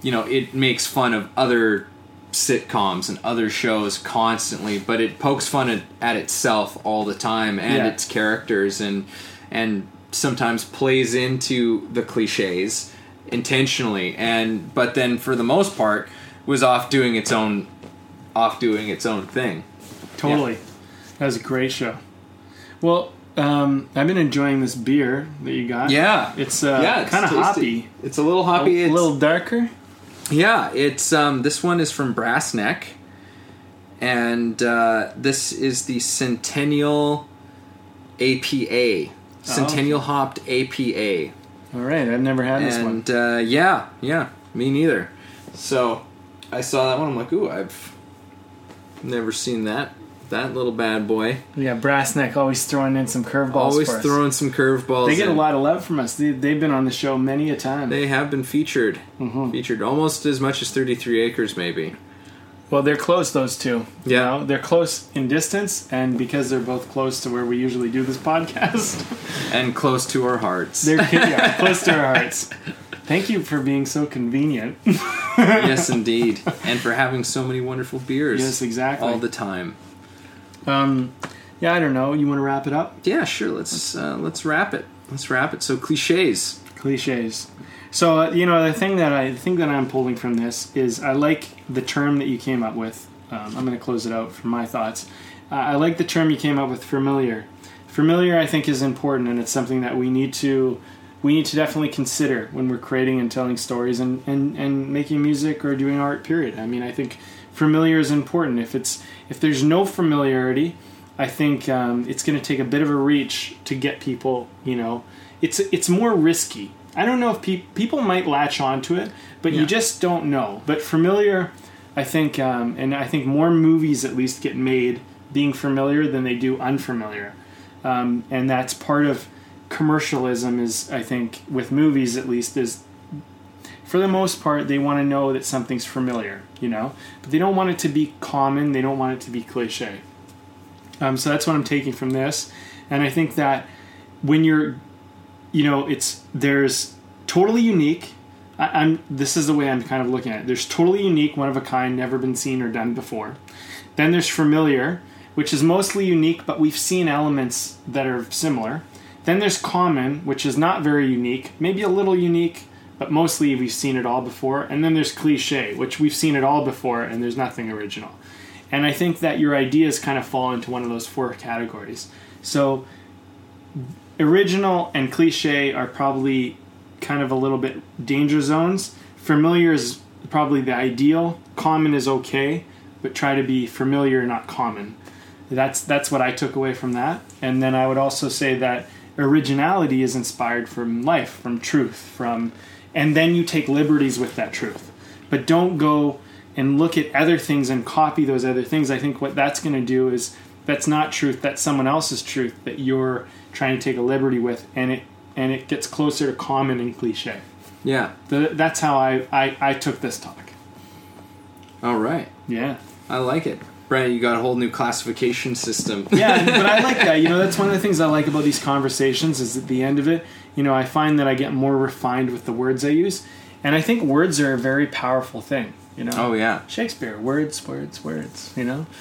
you know it makes fun of other sitcoms and other shows constantly but it pokes fun at, at itself all the time and Yeah. its characters and and sometimes plays into the cliches intentionally and but then for the most part was off doing its own off doing its own thing Totally. That was a great show. Well, um, I've been enjoying this beer that you got. yeah It's uh, yeah kind of hoppy. it's a little hoppy a it's, little darker. Yeah, it's um this one is from Brassneck, and uh, this is the Centennial APA, Centennial hopped APA, All right, I've never had this one. and uh, yeah, yeah, me neither. So I saw that one. I'm like, ooh, I've never seen that that little bad boy. Yeah, Brassneck always throwing in some curveballs. Always for us. throwing some curveballs. They get a lot of love from us. They, they've been on the show many a time. They have been featured, Mm-hmm. featured almost as much as 33 Acres, maybe. well, they're close. Those two. You Yeah. know, they're close in distance, and because they're both close to where we usually do this podcast, And close to our hearts. they're yeah, close to our hearts. Thank you for being so convenient. yes, indeed, and for having so many wonderful beers. yes, exactly. all the time. Um, yeah, I don't know. You want to wrap it up? Yeah, sure. Let's uh, let's wrap it. Let's wrap it. So cliches. cliches. So uh, you know the thing that I think that I'm pulling from this is I like the term that you came up with. Um, I'm going to close it out for my thoughts. Uh, I like the term you came up with, familiar. Familiar, I think, is important, and it's something that we need to we need to definitely consider when we're creating and telling stories and, and, and making music or doing art. Period. I mean, I think familiar is important. If it's if there's no familiarity, I think um, it's going to take a bit of a reach to get people. You know, it's it's more risky. I don't know if pe- people might latch onto it, but Yeah. you just don't know. But familiar, I think, um, and I think more movies at least get made being familiar than they do unfamiliar, um, and that's part of commercialism. Is I think with movies at least is for the most part, they want to know that something's familiar, you know, but they don't want it to be common. They don't want it to be cliche. Um, so that's what I'm taking from this, and I think that when you're, you know, it's there's totally unique. I, I'm this is the way I'm kind of looking at it. There's totally unique, one of a kind, never been seen or done before. Then there's familiar, which is mostly unique, but we've seen elements that are similar. Then there's common, which is not very unique, maybe a little unique, but mostly we've seen it all before. And then there's cliche, which we've seen it all before and there's nothing original. And I think that your ideas kind of fall into one of those four categories. So original and cliche are probably kind of a little bit danger zones. Familiar is probably the ideal. Common is okay, but try to be familiar, not common. That's that's what I took away from that. And then I would also say that originality is inspired from life, from truth, from and then you take liberties with that truth. But don't go and look at other things and copy those other things. I think what that's going to do is that's not truth, that's someone else's truth that you're trying to take a liberty with and it and it gets closer to common and cliche. Yeah. The, that's how I, I, I took this talk. All right. Yeah. I like it. Brent, you got a whole new classification system. yeah, but I like that. You know, that's one of the things I like about these conversations is at the end of it, you know, I find that I get more refined with the words I use. And I think words are a very powerful thing, you know. Oh yeah. Shakespeare, words, words, words, you know?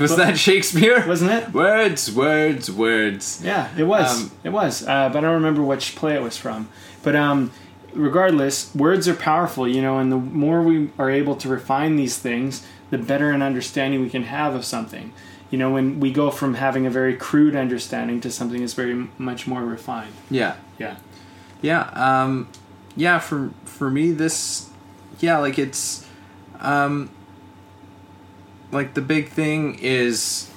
Was that Shakespeare? Wasn't it? Words, words, words. Yeah, it was. Um, it was. Uh, but I don't remember which play it was from. But um, regardless, words are powerful, you know, and the more we are able to refine these things, the better an understanding we can have of something. You know, when we go from having a very crude understanding to something that's very much more refined. Yeah. Yeah. Yeah. Um, yeah. For for me, this, yeah, like it's, um, like the big thing is,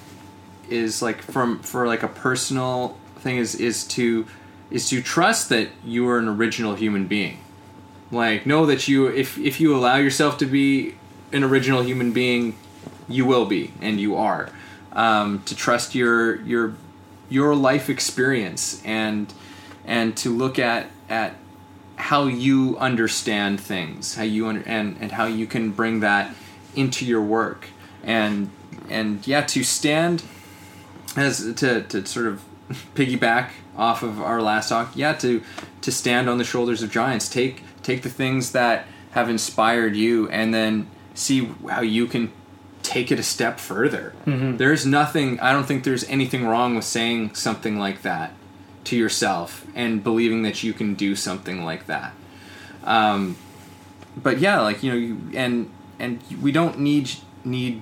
is like from for like a personal thing is is to is to trust that you are an original human being. Like know that you if if you allow yourself to be an original human being, you will be and you are. Um, to trust your your your life experience and and to look at at how you understand things, how you under, and and how you can bring that into your work. And and yeah to stand as to to sort of piggyback off of our last talk yeah to to stand on the shoulders of giants. Take take the things that have inspired you and then see how you can take it a step further. There's nothing i don't think there's anything wrong with saying something like that to yourself and believing that you can do something like that. Um, but yeah like you know you, and and we don't need need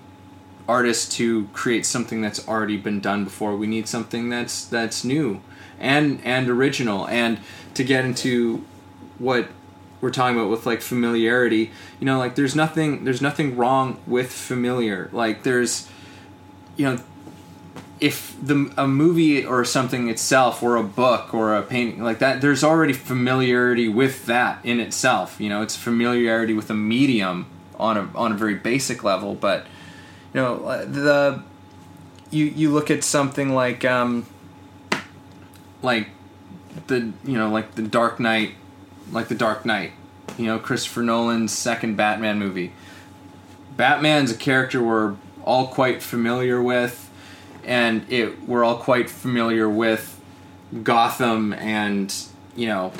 artists to create something that's already been done before. We need something that's that's new and and original. And to get into what we're talking about with like familiarity you know like there's nothing there's nothing wrong with familiar. Like there's you know if the a movie or something itself or a book or a painting like that there's already familiarity with that in itself. You know it's familiarity with a medium on a on a very basic level but you know uh, the you you look at something like um like the you know like the dark knight like the dark knight you know christopher nolan's second batman movie. Batman's a character we're all quite familiar with and it we're all quite familiar with gotham and you know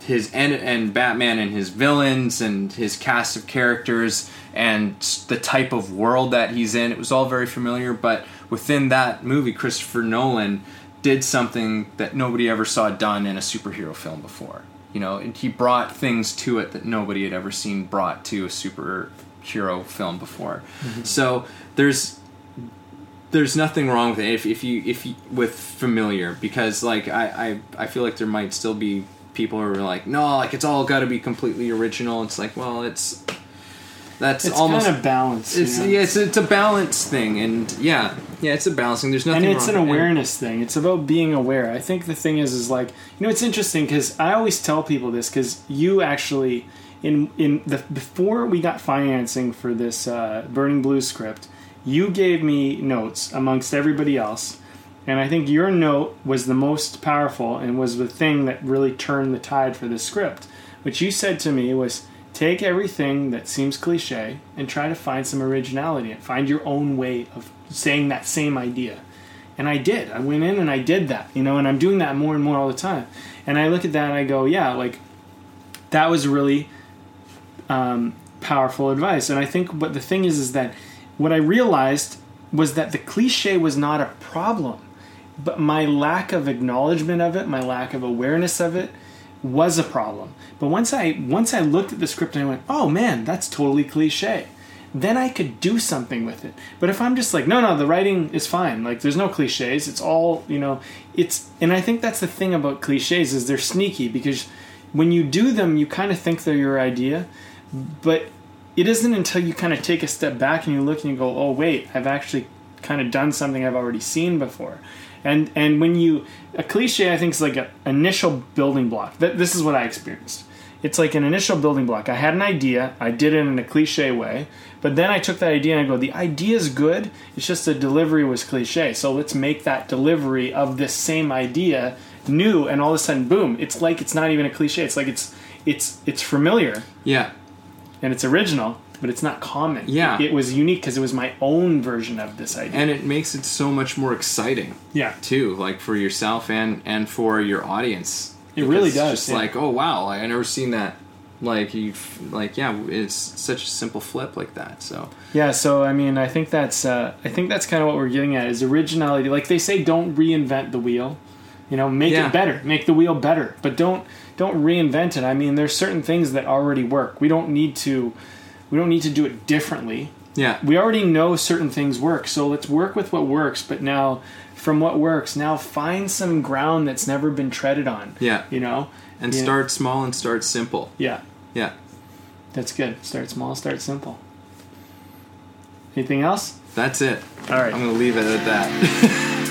his and, and batman and his villains and his cast of characters and the type of world that he's in. It was all very familiar but within that movie christopher nolan did something that nobody ever saw done in a superhero film before you know and he brought things to it that nobody had ever seen brought to a superhero film before. Mm-hmm. So there's there's nothing wrong with it if, if you if you with familiar because like I, I I feel like there might still be people who are like no like it's all got to be completely original. It's like well it's that's It's almost kind of balanced. you it's know? yeah it's it's a balance thing and yeah. Yeah it's a balancing. There's nothing and it's an awareness thing. It's about being aware. I think the thing is is like you know it's interesting because i always tell people this because you actually in in the before we got financing for this uh, burning blue script you gave me notes amongst everybody else and i think your note was the most powerful and was the thing that really turned the tide for this script. What you said to me was take everything that seems cliche and try to find some originality and find your own way of saying that same idea and I did. I went in and I did that, you know, and I'm doing that more and more all the time. And I look at that and I go, yeah, like that was really um, powerful advice. And I think, but the thing is, is that what I realized was that the cliche was not a problem, but my lack of acknowledgement of it, my lack of awareness of it, was a problem. But once I once I looked at the script and I went, oh man, that's totally cliche then I could do something with it. But if I'm just like, no, no, the writing is fine. Like, there's no cliches. It's all, you know, it's, and I think that's the thing about cliches is they're sneaky because when you do them, you kind of think they're your idea, but it isn't until you kind of take a step back and you look and you go, oh, wait, I've actually kind of done something I've already seen before. And and when you a cliche, I think is like an initial building block. Th- this is what I experienced. It's like an initial building block. I had an idea, I did it in a cliche way, but then I took that idea and I go, the idea is good. It's just the delivery was cliche. So let's make that delivery of this same idea new, and all of a sudden, boom! It's like it's not even a cliche. It's like it's it's it's familiar Yeah. and it's original, but it's not common. Yeah. it, was unique because it was my own version of this idea. And it makes it so much more exciting yeah, too, like for yourself and and for your audience. It really does, It's just yeah. like, oh wow, I never seen that. Like you, like yeah, it's such a simple flip like that. So yeah. So I mean, I think that's uh, I think that's kind of what we're getting at is originality. Like they say, don't reinvent the wheel. You know, make Yeah. it better, make the wheel better, but don't don't reinvent it. I mean, there's certain things that already work. We don't need to we don't need to do it differently. yeah, we already know certain things work so let's work with what works but now from what works now find some ground that's never been treaded on yeah, you know and Yeah. start small and start simple. yeah Yeah, that's good start small start simple anything else that's it. all right I'm gonna leave it at that.